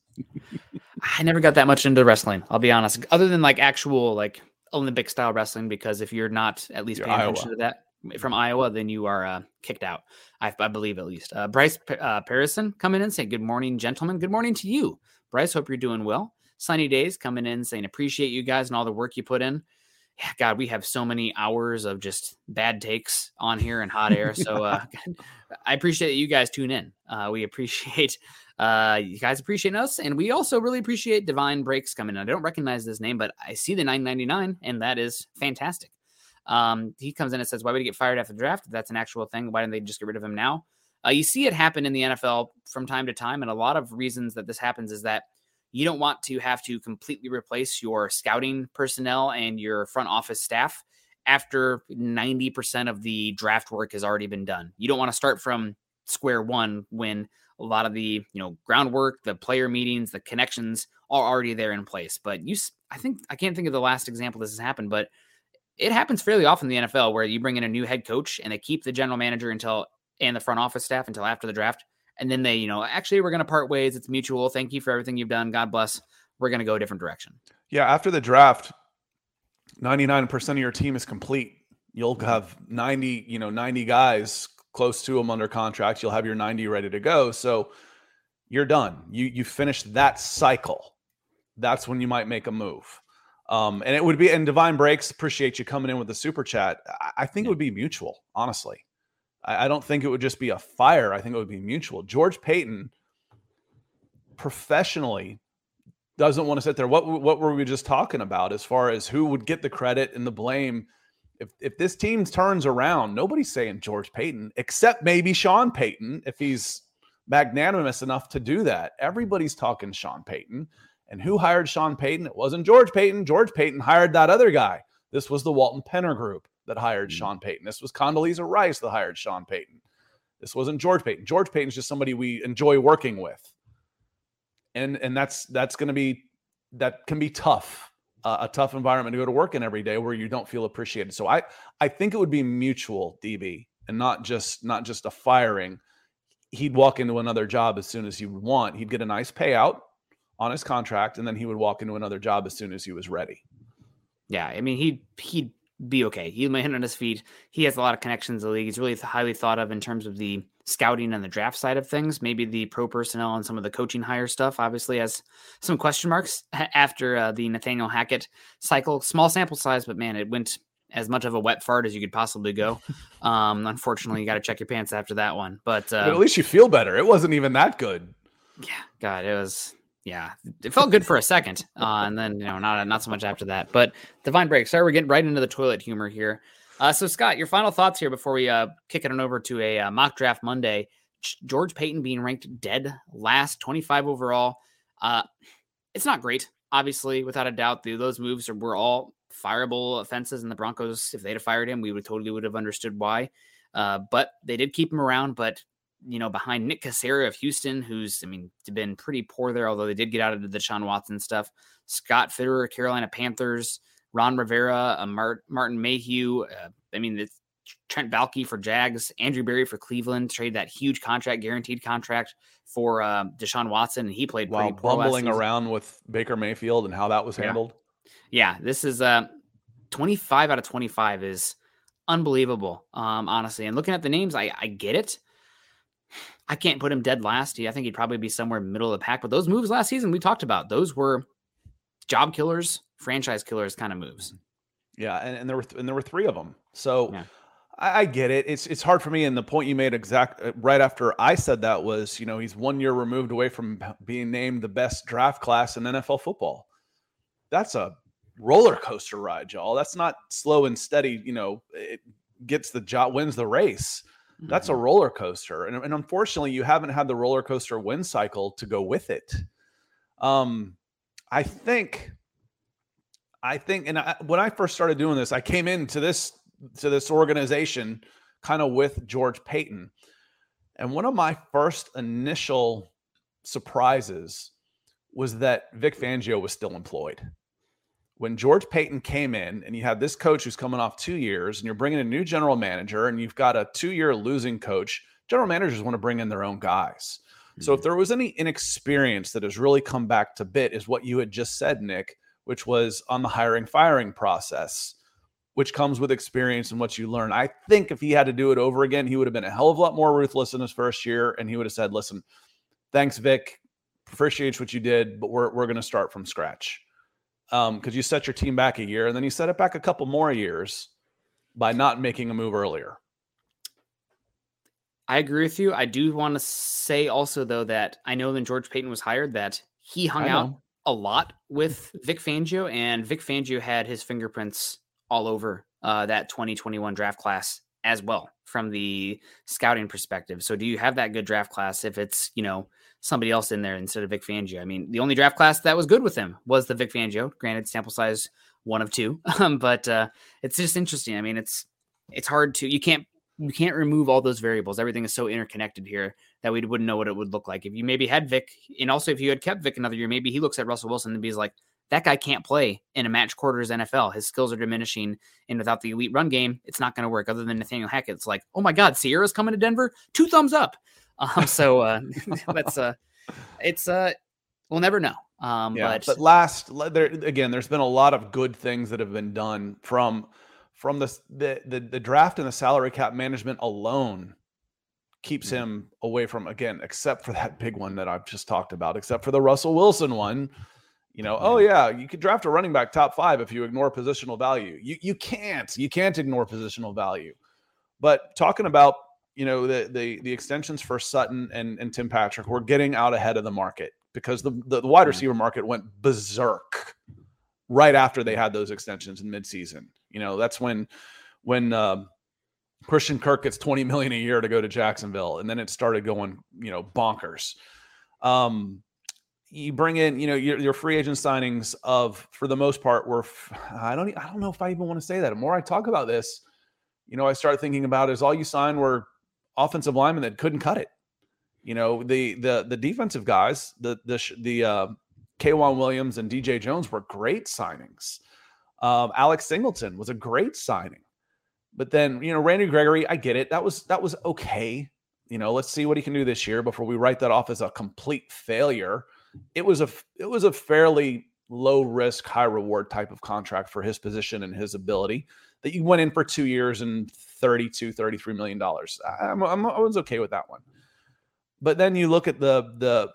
I never got that much into wrestling. I'll be honest. Other than like actual like Olympic style wrestling, because if you're not at least you're paying Iowa. attention to that from Iowa, then you are uh, kicked out. I, I, believe at least. Uh, Bryce uh, Parison coming in saying, "Good morning, gentlemen. Good morning to you, Bryce. Hope you're doing well. Sunny days coming in saying appreciate you guys and all the work you put in God, we have so many hours of just bad takes on here and hot air. (laughs) So uh, (laughs) I appreciate that you guys tune in. Uh, we appreciate (laughs) uh, you guys appreciate us, and we also really appreciate Divine Breaks coming in. I don't recognize this name, but I see the 999, and that is fantastic. Um, he comes in and says, "Why would he get fired after the draft? If that's an actual thing, why didn't they just get rid of him now?" Uh, you see it happen in the NFL from time to time, and a lot of reasons that this happens is that you don't want to have to completely replace your scouting personnel and your front office staff after 90% of the draft work has already been done. You don't want to start from square one when a lot of the you know groundwork, the player meetings, the connections are already there in place. But you, I think I can't think of the last example this has happened, but it happens fairly often in the NFL where you bring in a new head coach and they keep the general manager until and the front office staff until after the draft, and then they you know actually we're going to part ways. It's mutual. Thank you for everything you've done. God bless. We're going to go a different direction. Yeah, after the draft, 99% of your team is complete. You'll have 90, you know, 90 guys close to them under contract. You'll have your 90 ready to go. So you're done. You you finished that cycle. That's when you might make a move. Um, and it would be and Divine Breaks, appreciate you coming in with the super chat. I, I think it would be mutual, honestly. I, I don't think it would just be a fire. I think it would be mutual. George Paton professionally doesn't want to sit there. What what were we just talking about as far as who would get the credit and the blame? If if this team turns around, nobody's saying George Paton, except maybe Sean Payton, if he's magnanimous enough to do that. Everybody's talking Sean Payton. And who hired Sean Payton? It wasn't George Paton. George Paton hired that other guy. This was the Walton Penner group that hired mm-hmm. Sean Payton. This was Condoleezza Rice that hired Sean Payton. This wasn't George Paton. George Paton's just somebody we enjoy working with and and that's that's going to be that can be tough uh, a tough environment to go to work in every day where you don't feel appreciated so i i think it would be mutual db and not just not just a firing he'd walk into another job as soon as he would want he'd get a nice payout on his contract and then he would walk into another job as soon as he was ready yeah i mean he'd he'd be okay he'd land on his feet he has a lot of connections in the league he's really highly thought of in terms of the scouting and the draft side of things. Maybe the pro personnel and some of the coaching hire stuff obviously has some question marks (laughs) after uh, the Nathaniel Hackett cycle. Small sample size, but man, it went as much of a wet fart as you could possibly go. (laughs) Um, unfortunately, you got to check your pants after that one. But, uh, but, at least you feel better. It wasn't even that good. Yeah, God, it was. Yeah, it felt good for a second, uh, and then you know not not so much after that. But divine break. Sorry, we're getting right into the toilet humor here. Uh, so, Scott, your final thoughts here before we uh, kick it on over to a uh, mock draft Monday. George Paton being ranked dead last, 25 overall. Uh, it's not great, obviously, without a doubt. Those moves were all fireable offenses, and the Broncos, if they'd have fired him, we would totally would have understood why. Uh, but they did keep him around. But you know, behind Nick Caserio of Houston, who's I mean been pretty poor there, although they did get out of the Deshaun Watson stuff. Scott Fitterer, Carolina Panthers. Ron Rivera, uh, Mart, Martin Mayhew. Uh, I mean, it's Trent Baalke for Jags, Andrew Berry for Cleveland, trade that huge contract, guaranteed contract for uh, Deshaun Watson, and he played while bumbling around with Baker Mayfield and how that was handled. Yeah, yeah this is uh, 25 out of 25 is unbelievable, um, honestly. And looking at the names, I, I get it. I can't put him dead last. I think he'd probably be somewhere middle of the pack. But those moves last season we talked about, those were job killers franchise killers kind of moves. Yeah, and, and there were th- and there were three of them. So yeah. I, I, get it. It's it's hard for me. And the point you made exact uh, right after I said that was, you know, he's one year removed away from being named the best draft class in NFL football. That's a roller coaster ride, y'all. That's not slow and steady. You know, it gets the job, wins the race. That's a mm-hmm. roller coaster, and, and unfortunately, you haven't had the roller coaster win cycle to go with it. Um, I think I think, and I, when I first started doing this, I came into this to this organization kind of with George Paton, and one of my first initial surprises was that Vic Fangio was still employed. When George Paton came in, and you had this coach who's coming off two years, and you're bringing a new general manager, and you've got a two-year losing coach. General managers want to bring in their own guys. So if mm-hmm. there was any inexperience that has really come back to bit, is what you had just said, Nick which was on the hiring firing process, which comes with experience and what you learn. I think if he had to do it over again, he would have been a hell of a lot more ruthless in his first year, and he would have said, "Listen, thanks, Vic, appreciate what you did, but we're we're going to start from scratch." Um, because you set your team back a year, and then you set it back a couple more years by not making a move earlier. I agree with you. I do want to say also though that I know when George Paton was hired that he hung out a lot with Vic Fangio, and Vic Fangio had his fingerprints all over uh, that 2021 draft class as well from the scouting perspective. So, do you have that good draft class if it's you know somebody else in there instead of Vic Fangio? I mean, the only draft class that was good with him was the Vic Fangio. Granted, sample size one of two. (laughs) Um, but uh, it's just interesting. I mean, it's it's hard to you can't you can't remove all those variables. Everything is so interconnected here that we wouldn't know what it would look like if you maybe had Vic, and also if you had kept Vic another year, maybe he looks at Russell Wilson and be like, that guy can't play in a match quarters NFL. His skills are diminishing, and without the elite run game, it's not going to work. Other than Nathaniel Hackett, it's like, oh my God, Sierra's coming to Denver. Two thumbs up. Um, so uh, (laughs) (laughs) that's uh, it's uh, we'll never know. Um, yeah, but, but last there again, there's been a lot of good things that have been done from from the the the, the draft and the salary cap management alone keeps Mm-hmm. him away from again, except for that big one that I've just talked about, except for the Russell Wilson one. You know, oh yeah, you could draft a running back top five if you ignore positional value. You you can't. You can't ignore positional value. But talking about you know the the the extensions for Sutton and and Tim Patrick, we're getting out ahead of the market because the the, the wide receiver market went berserk right after they had those extensions in midseason. You know, that's when when um, Christian Kirk gets 20 million a year to go to Jacksonville, and then it started going, you know, bonkers. Um, you bring in, you know, your, your free agent signings of, for the most part, were I don't, I don't know if I even want to say that. The more I talk about this, you know, I start thinking about is all you signed were offensive linemen that couldn't cut it. You know, the the the defensive guys, the the the uh, K'Waun Williams and DJ Jones were great signings. Um, Alex Singleton was a great signing. But then, you know, Randy Gregory, I get it. That was that was okay. You know, let's see what he can do this year before we write that off as a complete failure. It was a it was a fairly low risk, high reward type of contract for his position and his ability that you went in for two years and 32, 33 million dollars. I'm, I'm, I was okay with that one. But then you look at the the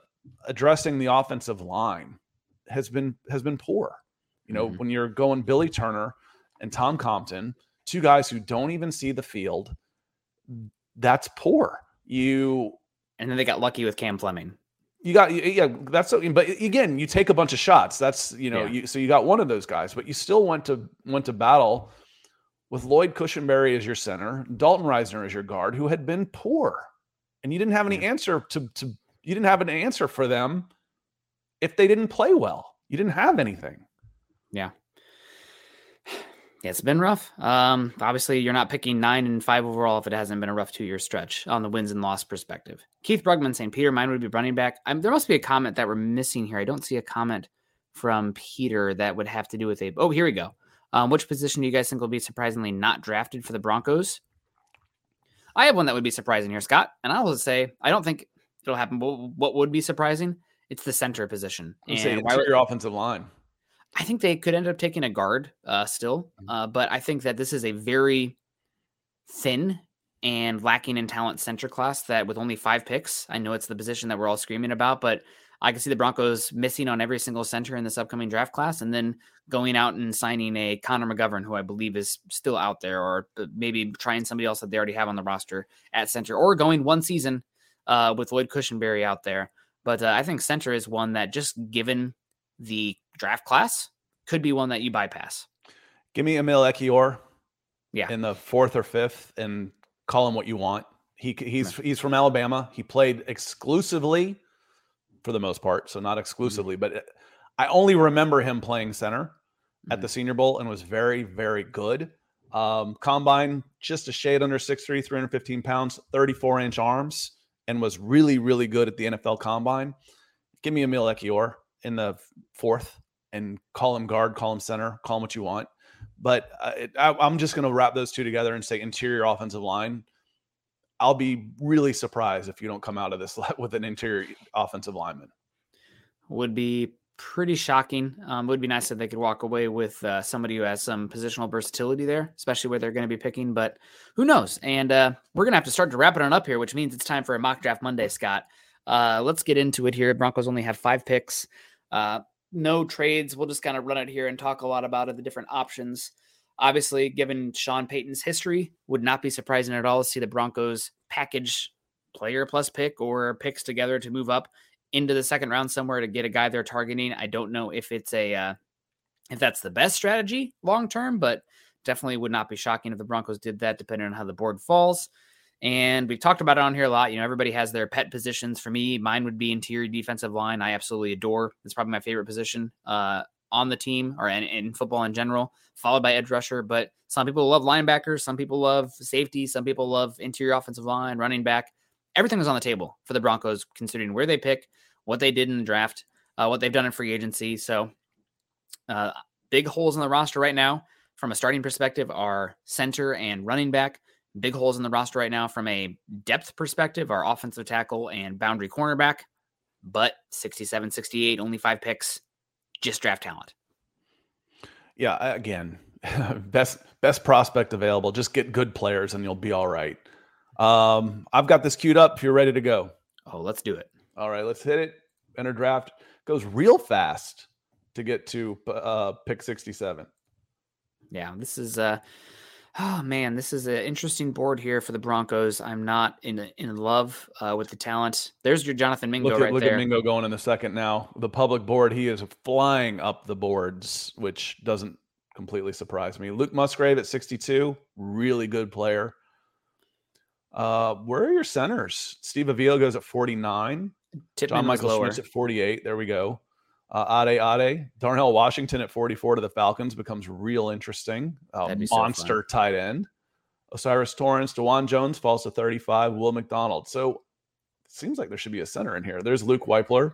addressing the offensive line has been has been poor. You know, mm-hmm. when you're going Billy Turner and Tom Compton, two guys who don't even see the field, that's poor. You and then they got lucky with Cam Fleming. You got yeah that's so- but again you take a bunch of shots that's you know Yeah. you so you got one of those guys but you still went to went to battle with Lloyd Cushenberry as your center Dalton Risner as your guard who had been poor and you didn't have any answer to to you didn't have an answer for them if they didn't play well you didn't have anything Yeah. Yeah, it's been rough. Um, obviously, you're not picking nine and five overall if it hasn't been a rough two year stretch on the wins and loss perspective. Keith Brugman saying Peter, mine would be running back. i there must be a comment that we're missing here. I don't see a comment from Peter that would have to do with a. Oh, here we go. Um, which position do you guys think will be surprisingly not drafted for the Broncos? I have one that would be surprising here, Scott, and I will say I don't think it'll happen. But what would be surprising? It's the center position. I would say why would- interior offensive line I think they could end up taking a guard uh, still, uh, but I think that this is a very thin and lacking in talent center class that with only five picks, I know it's the position that we're all screaming about, but I can see the Broncos missing on every single center in this upcoming draft class and then going out and signing a Connor McGovern, who I believe is still out there, or uh, maybe trying somebody else that they already have on the roster at center, or going one season uh, with Lloyd Cushenberry out there. But uh, I think center is one that just given the draft class could be one that you bypass. give me Emil Ekiyor Yeah. in the fourth or fifth and call him what you want. He he's he's from Alabama. He played exclusively for the most part, so not exclusively, but uh, I only remember him playing center at the Senior Bowl and was very very good. Um, combine just a shade under 6'3", 315 pounds, 34 inch arms, and was really really good at the NFL Combine. Give me Emil Ekiyor in the fourth and call him guard, call him center, call him what you want. But uh, I, I'm just going to wrap those two together and say interior offensive line. I'll be really surprised if you don't come out of this (laughs) with an interior offensive lineman. Would be pretty shocking. Um, it would be nice if they could walk away with uh, somebody who has some positional versatility there, especially where they're going to be picking. But who knows? And uh, we're going to have to start to wrap it on up here, which means it's time for a mock draft Monday, Scott. Uh, let's get into it here. Broncos only have five picks, uh, no trades. We'll just kind of run it here and talk a lot about it, the different options. Obviously, given Sean Payton's history, would not be surprising at all to see the Broncos package player plus pick or picks together to move up into the second round somewhere to get a guy they're targeting. I don't know if it's a uh, if that's the best strategy long term, but definitely would not be shocking if the Broncos did that, depending on how the board falls. And we've talked about it on here a lot. You know, everybody has their pet positions. For me, mine would be interior defensive line. I absolutely adore. It's probably my favorite position uh, on the team or in, in football in general, followed by edge rusher. But some people love linebackers, some people love safety, some people love interior offensive line, running back. Everything was on the table for the Broncos, considering where they pick, what they did in the draft, uh, what they've done in free agency. So, uh, big holes in the roster right now from a starting perspective are center and running back. Big holes in the roster right now from a depth perspective are offensive tackle and boundary cornerback. But 67, 68, only five picks, just draft talent. Yeah, again, (laughs) best best prospect available. Just get good players and you'll be all right. Um, I've got this queued up. If you're ready to go. Oh, let's do it. All right, let's hit it. Enter draft goes real fast to get to uh, pick 67. Yeah, this is uh oh man, this is an interesting board here for the Broncos. I'm not in in love uh, with the talent. There's your Jonathan Mingo look at, right look there. at Mingo going in the second now. The public board, he is flying up the boards, which doesn't completely surprise me. Luke Musgrave at 62, really good player. Uh, where are your centers? Steve Avila goes at 49. Tippmann John Michael. Schmitz at 48. There we go. Uh, Ade Ade. Darnell Washington at 44 to the Falcons becomes real interesting. Uh, That'd so monster tight end. O'Cyrus Torrence, Dawand Jones falls to 35. Will McDonald. So seems like there should be a center in here. There's Luke Wypler.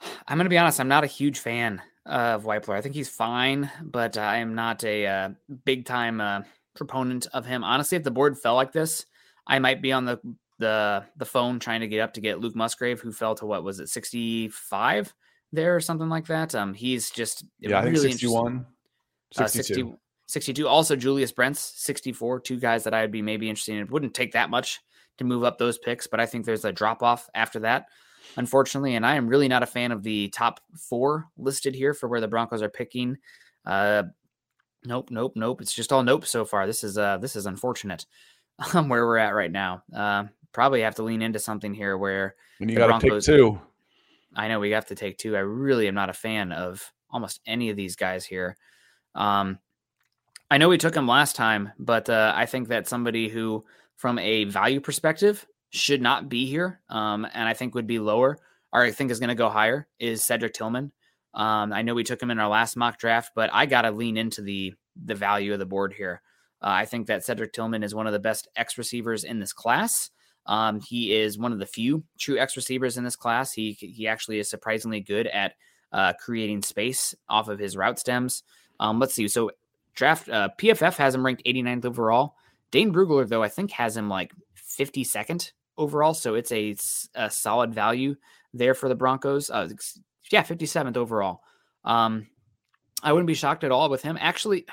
(sighs) I'm going to be honest. I'm not a huge fan of Wypler. I think he's fine, but I am not a uh, big time uh, proponent of him. Honestly, if the board fell like this, I might be on the the the phone trying to get up to get Luke Musgrave, who fell to what was it, 65 there or something like that. Um, he's just Yeah, I think really interesting. 61. Uh, 62. 60 62. Also, Julius Brents, 64. Two guys that I'd be maybe interested in. It wouldn't take that much to move up those picks, but I think there's a drop off after that, unfortunately. And I am really not a fan of the top four listed here for where the Broncos are picking. Uh, nope, nope, nope. It's just all nope so far. This is uh, this is unfortunate (laughs) um, where we're at right now. Uh, probably have to lean into something here where and you got to pick two. I know we have to take two. I really am not a fan of almost any of these guys here. Um, I know we took him last time, but uh, I think that somebody who, from a value perspective, should not be here, um, and I think would be lower, or I think is going to go higher, is Cedric Tillman. Um, I know we took him in our last mock draft, but I got to lean into the the value of the board here. Uh, I think that Cedric Tillman is one of the best X receivers in this class. Um, he is one of the few true X receivers in this class. He he actually is surprisingly good at uh, creating space off of his route stems. Um, let's see. So draft uh, PFF has him ranked 89th overall. Dane Brugler though I think has him like 52nd overall. So it's a solid value there for the Broncos. Uh, yeah, 57th overall. Um, I wouldn't be shocked at all with him. Actually,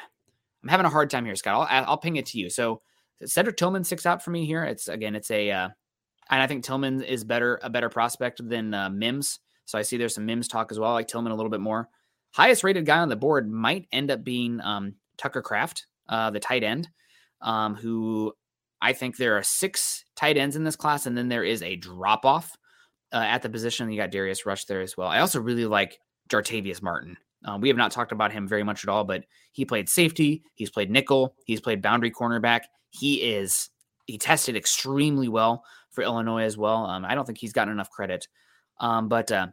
I'm having a hard time here, Scott. I'll, I'll ping it to you. So Cedric Tillman sticks out for me here. It's again, it's a, uh, and I think Tillman is better, a better prospect than uh, Mims. So I see there's some Mims talk as well. I like Tillman a little bit more. Highest rated guy on the board might end up being um, Tucker Kraft, uh, the tight end, um, who I think there are six tight ends in this class, and then there is a drop off uh, at the position. You got Darius Rush there as well. I also really like Jartavius Martin. Uh, we have not talked about him very much at all, but he played safety, he's played nickel, he's played boundary cornerback. He is he tested extremely well for Illinois as well. Um, I don't think he's gotten enough credit, um, but uh,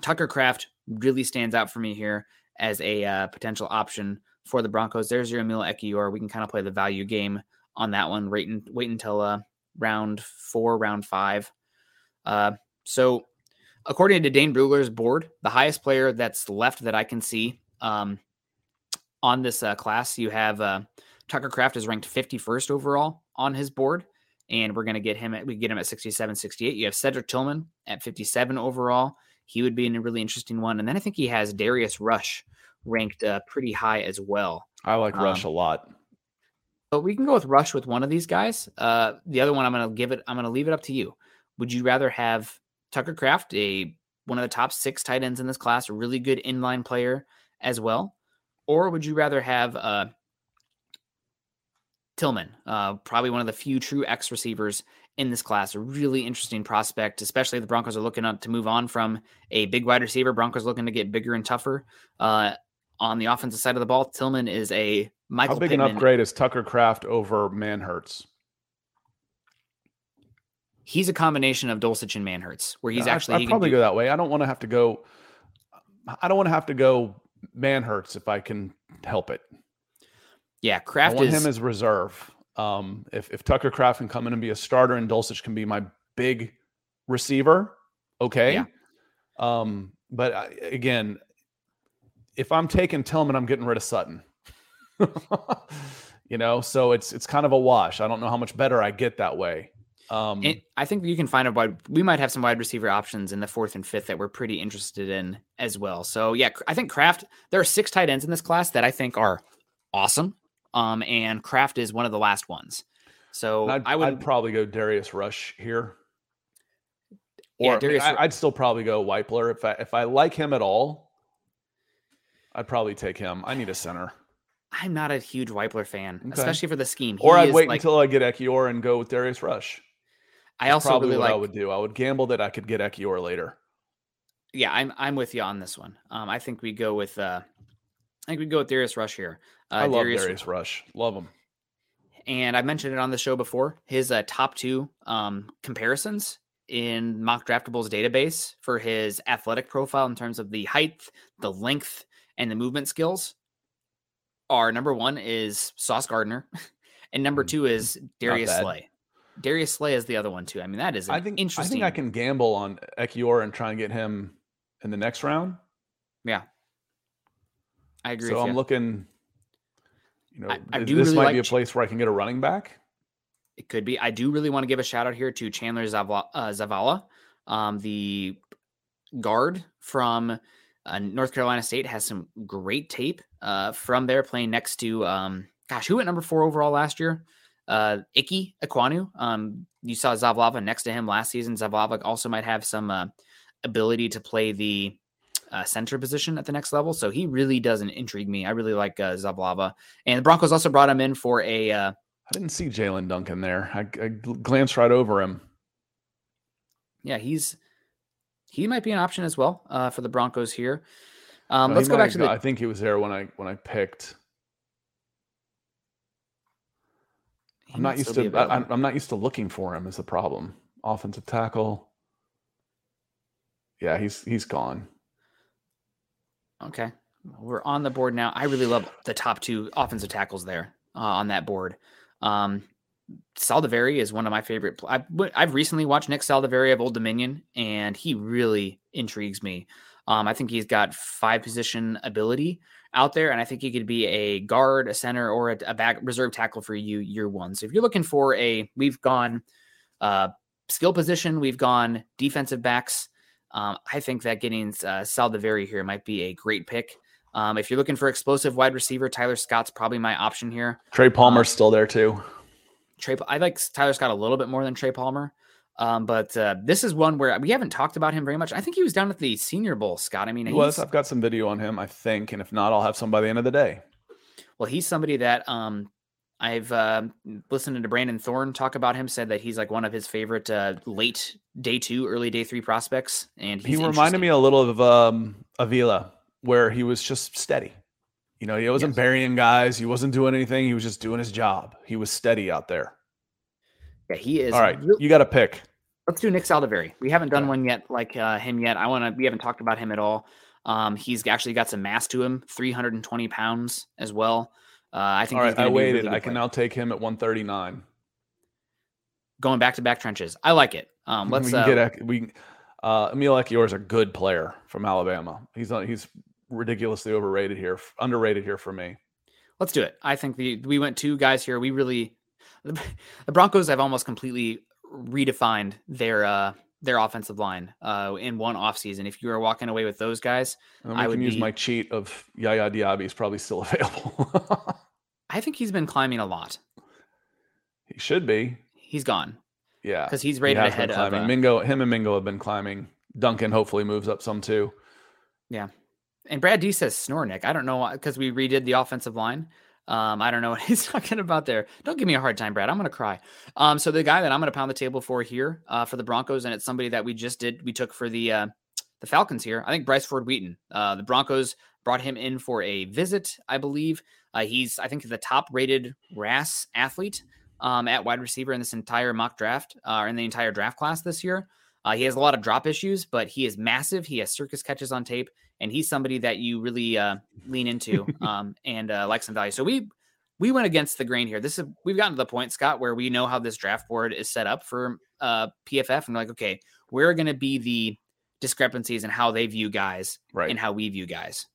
Tucker Kraft really stands out for me here as a uh, potential option for the Broncos. There's your Emil Ekiyor. We can kind of play the value game on that one. Wait, and, wait until uh, round four, round five. Uh, so, according to Dane Brugler's board, the highest player that's left that I can see um, on this uh, class, you have uh, Tucker Kraft is ranked 51st overall on his board, and we're going to get him at we get him at 67, 68. You have Cedric Tillman at 57 overall. He would be a really interesting one, and then I think he has Darius Rush ranked uh, pretty high as well. I like Rush Um, a lot. But we can go with Rush with one of these guys. Uh, the other one, I'm going to give it. I'm going to leave it up to you. Would you rather have Tucker Kraft, a one of the top six tight ends in this class, a really good inline player as well, or would you rather have uh, Tillman, uh, probably one of the few true X receivers in this class, a really interesting prospect, especially if the Broncos are looking to move on from a big wide receiver. Broncos looking to get bigger and tougher uh, on the offensive side of the ball. Tillman is a Michael How big Pittman. an upgrade is Tucker Kraft over Manhertz? he's a combination of Dulcich and Manhertz, where he's I- actually I'd he probably do- go that way. I don't want to have to go. I don't want to have to go Manhertz if I can help it. Yeah, I Kraft want is him as reserve. Um, if if Tucker Kraft can come in and be a starter and Dulcich can be my big receiver, okay. Yeah. Um, but I, again, if I'm taking Tillman, I'm getting rid of Sutton. (laughs) you know, so it's it's kind of a wash. I don't know how much better I get that way. Um, And I think you can find a wide. We might have some wide receiver options in the fourth and fifth that we're pretty interested in as well. So yeah, I think Kraft. There are six tight ends in this class that I think are awesome. Um, and Kraft is one of the last ones. So I'd, I would I'd probably go Darius Rush here. Yeah, Or Darius I, I'd still probably go Wypler if I if I like him at all. I'd probably take him. I need a center, I'm not a huge Wypler fan, Okay. especially for the scheme. or I'd wait like- until I get Ekiyor and go with Darius Rush. I also probably really what like. I would do. I would gamble that I could get Ekiyor later. Yeah, I'm I'm with you on this one. Um, I think we go with uh, I think we go with Darius Rush here. Uh, I love Darius, Darius Rush. Love him. and I mentioned it on the show before. His uh, top two um, comparisons in Mock Draftable's database for his athletic profile in terms of the height, the length, and the movement skills are number one is Sauce Gardner, (laughs) and number two is (laughs) Darius. Slay. Darius Slay is the other one too. I mean, that is I think interesting. I think I can gamble on Ekiyor and try and get him in the next round. Yeah, I agree. So I'm you. looking. You know, I- I this really might like be a place where I can get a running back. It could be. I do really want to give a shout out here to Chandler Zavala, uh, Zavala um, the guard from uh, North Carolina State, has some great tape uh, from there playing next to, um, gosh, who went number four overall last year? Uh, Ickey Ekwonu. Um, you saw Zavalava next to him last season. Zavalava also might have some uh, ability to play the uh, center position at the next level. So he really doesn't intrigue me. I really like uh, Zavalava. And the Broncos also brought him in for a. Uh, I didn't see Jalen Duncan there. I, I glanced right over him. yeah, he's he might be an option as well uh, for the Broncos here. Um, No, let's go back to got- the. I think he was there when I when I picked. I'm not used to. I, I'm not used to looking for him. Is the problem? Offensive tackle. Yeah, he's he's gone. Okay, we're on the board now. I really love the top two offensive tackles there uh, on that board. Um, Saldiveri is one of my favorite. pl- I've, I've recently watched Nick Saldiveri of Old Dominion, and he really intrigues me. Um, I think he's got five position ability out there, and I think he could be a guard, a center, or a, a back reserve tackle for you year one. So if you're looking for a, we've gone uh, skill position, we've gone defensive backs. Um, I think that getting uh, Saldiveri here might be a great pick. Um, if you're looking for explosive wide receiver, Tyler Scott's probably my option here. Trey Palmer's still there too. Trey, I like Tyler Scott a little bit more than Trey Palmer. Um, but uh, this is one where we haven't talked about him very much. I think he was down at the Senior Bowl, Scott. I mean, He was. I've got some video on him, I think, and if not, I'll have some by the end of the day. well, he's somebody that um, I've uh, listened to Brandon Thorn talk about him. Said that he's like one of his favorite uh, late day two, early day three prospects, and He reminded me a little of um, Avila, where he was just steady. You know, he wasn't Yes. burying guys. He wasn't doing anything. He was just doing his job. He was steady out there. Yeah, he is. All right, real- you got to pick. Let's do Nick Saldiveri. We haven't done one yet like uh, him yet. I want to. We haven't talked about him at all. Um, he's actually got some mass to him, 320 pounds as well. Uh, I think. All he's right, I gonna be a waited. really I can now take him at 139. going back to back trenches. I like it. Um, (laughs) let's we can uh, get we. Uh, Emil Ekiyor is a good player from Alabama. He's not, he's ridiculously overrated here, underrated here for me. let's do it. I think the we went two guys here. We really the, (laughs) the Broncos have almost completely redefined their uh their offensive line uh in one offseason. If you are walking away with those guys, I can would use be- my cheat of Yaya Diaby is probably still (laughs) available. I think he's been climbing a lot. he should be. He's gone Yeah, because he's he rated been ahead of uh, Mingo, him and Mingo have been climbing. Duncan hopefully moves up some too. Yeah, and Brad D says Snornick. I don't know because we redid the offensive line. Um, I don't know what (laughs) he's talking about there. Don't give me a hard time, Brad. I'm gonna cry. Um, so the guy that I'm gonna pound the table for here, uh, for the Broncos, and it's somebody that we just did. We took for the uh, the Falcons here. I think Bryce Ford Wheaton. Uh, the Broncos brought him in for a visit, I believe. Uh, he's, I think, the top rated RAS athlete um, at wide receiver in this entire mock draft, uh, in the entire draft class this year. Uh, he has a lot of drop issues, but he is massive. He has circus catches on tape, and he's somebody that you really uh, lean into (laughs) um, and uh, like some value. So we we went against the grain here. This is we've gotten to the point, Scott, where we know how this draft board is set up for uh, PFF, and we're like, okay, we're going to be the discrepancies in how they view guys Right. and how we view guys.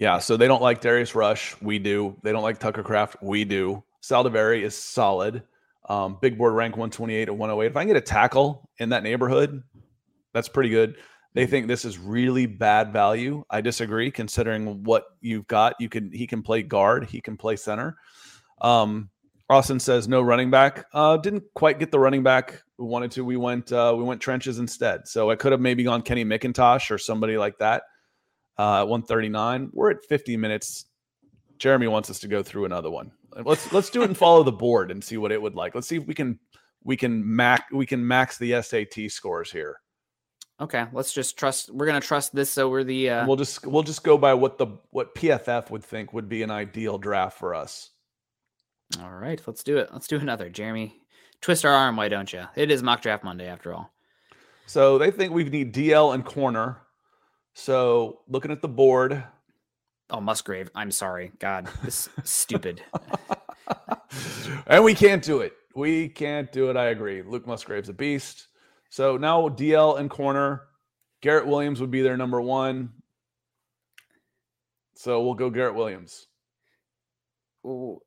Yeah, so they don't like Darius Rush. We do. They don't like Tucker Kraft. We do. Saldiveri is solid. Um, big board rank 128 and 108. If I can get a tackle in that neighborhood, that's pretty good. They think this is really bad value. I disagree, considering what you've got. You can he can play guard, he can play center. Um, Austin says no running back. Uh, didn't quite get the running back we wanted to. We went uh, we went trenches instead. So I could have maybe gone Kenny McIntosh or somebody like that uh, at 139. We're at 50 minutes. Jeremy wants us to go through another one. Let's let's do it and follow the board and see what it would like. Let's see if we can we can max we can max the SAT scores here. Okay, let's just trust. We're gonna trust this over the. Uh, We'll just we'll just go by what the what PFF would think would be an ideal draft for us. all right, let's do it. Let's do another. Jeremy, twist our arm, why don't you? It is mock draft Monday after all. So they think we need DL and corner. So looking at the board, Oh, Musgrave. I'm sorry. God, this is (laughs) stupid. and we can't do it. We can't do it. I agree. Luke Musgrave's a beast. So now DL and corner. Garrett Williams would be their number one. So we'll go Garrett Williams. Ooh,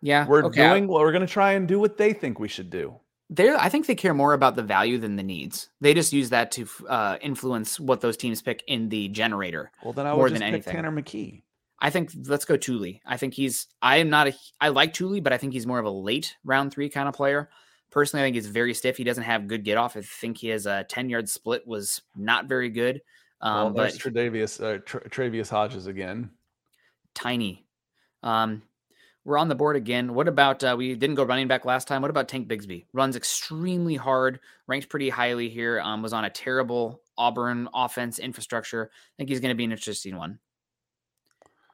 yeah, We're okay, doing. We're going to try and do what they think we should do. They're, I think they care more about the value than the needs. They just use that to uh, influence what those teams pick in the generator. Well, then I More would just than pick anything. Tanner McKee. I think let's go Thule. I think he's. I am not a. I like Thule, but I think he's more of a late round three kind of player. Personally, I think he's very stiff. He doesn't have good get off. I think his uh, ten yard split was not very good. Um, well, but Tredavious, uh, Tra- Travius Hodges again. tiny. Um, we're on the board again. What about uh, we didn't go running back last time? What about Tank Bigsby? Runs extremely hard, ranked pretty highly here. Um, was on a terrible Auburn offense infrastructure. I think he's going to be an interesting one.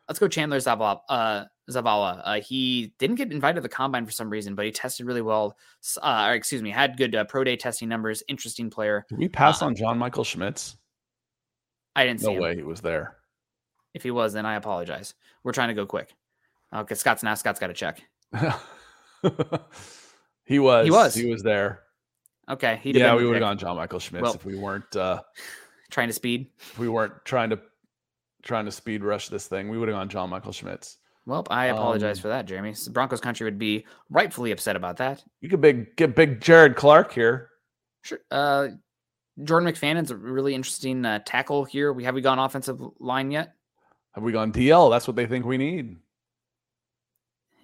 Let's go Chandler Zavala. Uh, Zavala. Uh, he didn't get invited to the combine for some reason, but he tested really well. Uh, or excuse me, had good uh, pro day testing numbers. Interesting player. Did we pass Uh, on John Michael Schmitz? I didn't see No way he was there. If he was, then I apologize. We're trying to go quick. Okay, Scott's now. Scott's got to check. (laughs) he was. He was. He was there. Okay, he yeah, we would have gone John Michael Schmitz Well- if we weren't uh, (laughs) trying to speed. if we weren't trying to trying to speed rush this thing. We would have gone John Michael Schmitz. Well, I apologize Um, for that, Jeremy. Broncos country would be rightfully upset about that. You could big get big Jared Clark here. Sure. Uh, Jordan McFadden's a really interesting uh, tackle here. We have we gone offensive line yet, Have we gone DL? That's what they think we need.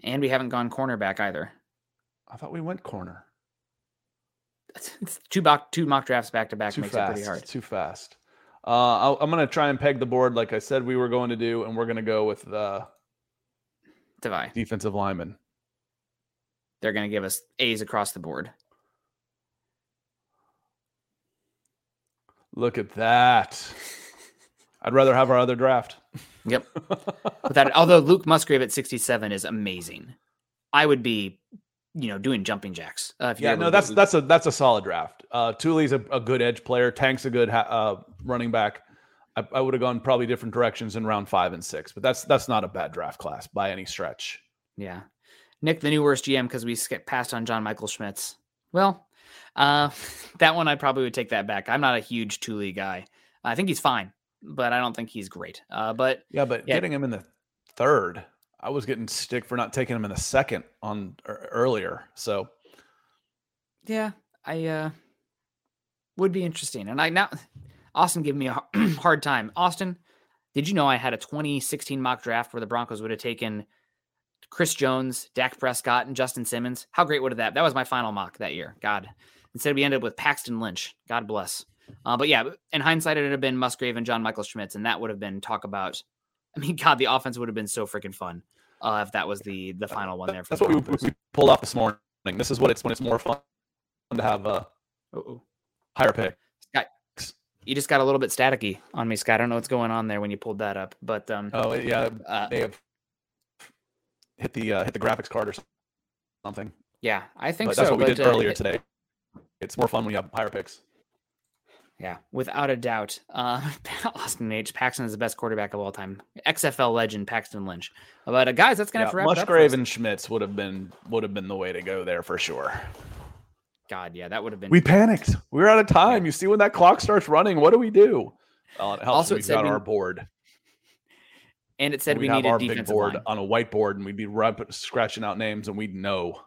and we haven't gone cornerback either. I thought we went corner. It's two mock two mock drafts back to back Too makes fast. it pretty hard. Too fast. Uh, I'll, I'm going to try and peg the board like I said we were going to do, and we're going to go with the Devi. defensive lineman. They're going to give us A's across the board. Look at that. I'd rather have our other draft. (laughs) Yep. (laughs) But that although Luke Musgrave at 67 is amazing, I would be, you know, doing jumping jacks. Uh, if Yeah, no, that's that's a that's a solid draft. Uh, Thule's a, a good edge player. Tank's a good ha- uh, running back. I, I would have gone probably different directions in round five and six, but that's that's not a bad draft class by any stretch. Yeah. Nick, the new worst GM because we skipped past on John Michael Schmitz. Well, uh, (laughs) that one I probably would take that back. I'm not a huge Thule guy. I think he's fine, but I don't think he's great. Uh, but Yeah, but Yeah. getting him in the third, I was getting stick for not taking him in the second on er, earlier. So yeah, I uh, would be interesting. And I now Austin gave me a (clears throat) hard time. Austin, did you know I had a 2016 mock draft where the Broncos would have taken Chris Jones, Dak Prescott, and Justin Simmons? How great would have that? That was my final mock that year. God. Instead, we ended up with Paxton Lynch. God bless. Uh, but yeah, in hindsight, it would have been Musgrave and John Michael Schmitz, and that would have been talk about. (laughs) I mean, God, the offense would have been so freaking fun uh, if that was the the final one there. For that's the what we, we pulled off this morning. This is what it's when it's more fun to have a Uh-oh. higher pick. You just got a little bit staticky on me, Scott. I don't know what's going on there when you pulled that up, but um, Oh yeah, uh, they have hit the uh, hit the graphics card or something. yeah, I think But so. that's what we but, did uh, earlier it- today. It's more fun when you have higher picks. Yeah, without a doubt. Uh, (laughs) Austin H. Paxton is the best quarterback of all time. XFL legend Paxton Lynch. But uh, guys, that's gonna Yeah, have to wrap it up. Musgrave and Schmitz would have been would have been the way to go there for sure. God, yeah, that would have been. We panicked. We were out of time. You see when that clock starts running, what do we do? Well, it helps Also, it we've said got we- our board. and it said we needed our defensive big board line. on a whiteboard, and we'd be rub- scratching out names, and we'd know.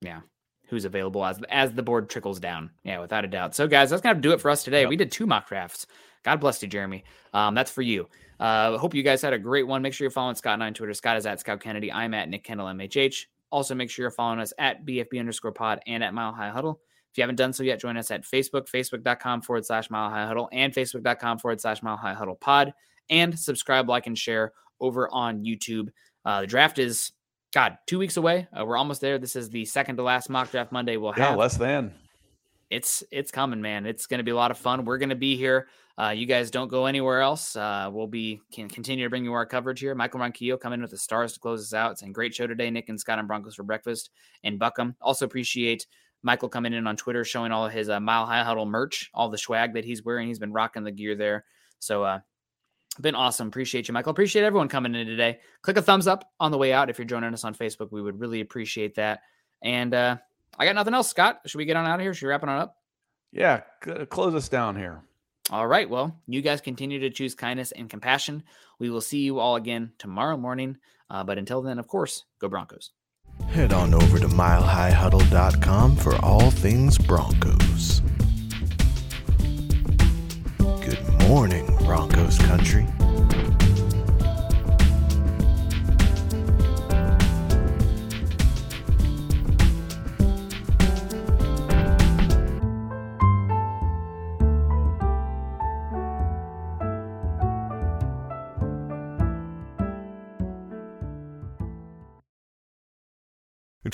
Yeah, who's available as as the board trickles down. Yeah, without a doubt. So, guys, that's gonna do it for us today. Yep. We did two mock drafts. God bless you, Jeremy. Um, that's for you. Uh, hope you guys had a great one. Make sure you're following Scott and I on Twitter. Scott is at Scout Kennedy. I'm at Nick Kendell MHH. Also, make sure you're following us at BFB underscore pod and at Mile High Huddle. If you haven't done so yet, join us at Facebook, facebook.com forward slash Mile High Huddle, and facebook.com forward slash Mile High Huddle pod. And subscribe, like, and share over on YouTube. Uh, the draft is, God, two weeks away. Uh, we're almost there. This is the second to last mock draft Monday we'll Yeah, have less than. It's it's coming, man. It's going to be a lot of fun. We're going to be here. Uh, you guys don't go anywhere else. Uh, we'll be can continue to bring you our coverage here. Michael Ronquillo coming in with the stars to close us out. It's a great show today. Nick and Scott and Broncos for breakfast and Buckham. Also appreciate Michael coming in on Twitter, showing all his uh, Mile High Huddle merch, all the swag that he's wearing. He's been rocking the gear there. So uh, been awesome. Appreciate you, Michael. Appreciate everyone coming in today. Click a thumbs up on the way out if you're joining us on Facebook. We would really appreciate that. And uh, I got nothing else, Scott. Should we get on out of here? Should we wrap it on up? Yeah, c- close us down here. All right. Well, you guys continue to choose kindness and compassion. We will see you all again tomorrow morning. Uh, but until then, of course, go Broncos. Head on over to milehighhuddle.com for all things Broncos. Good morning, Broncos country.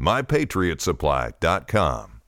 mypatriotsupply.com.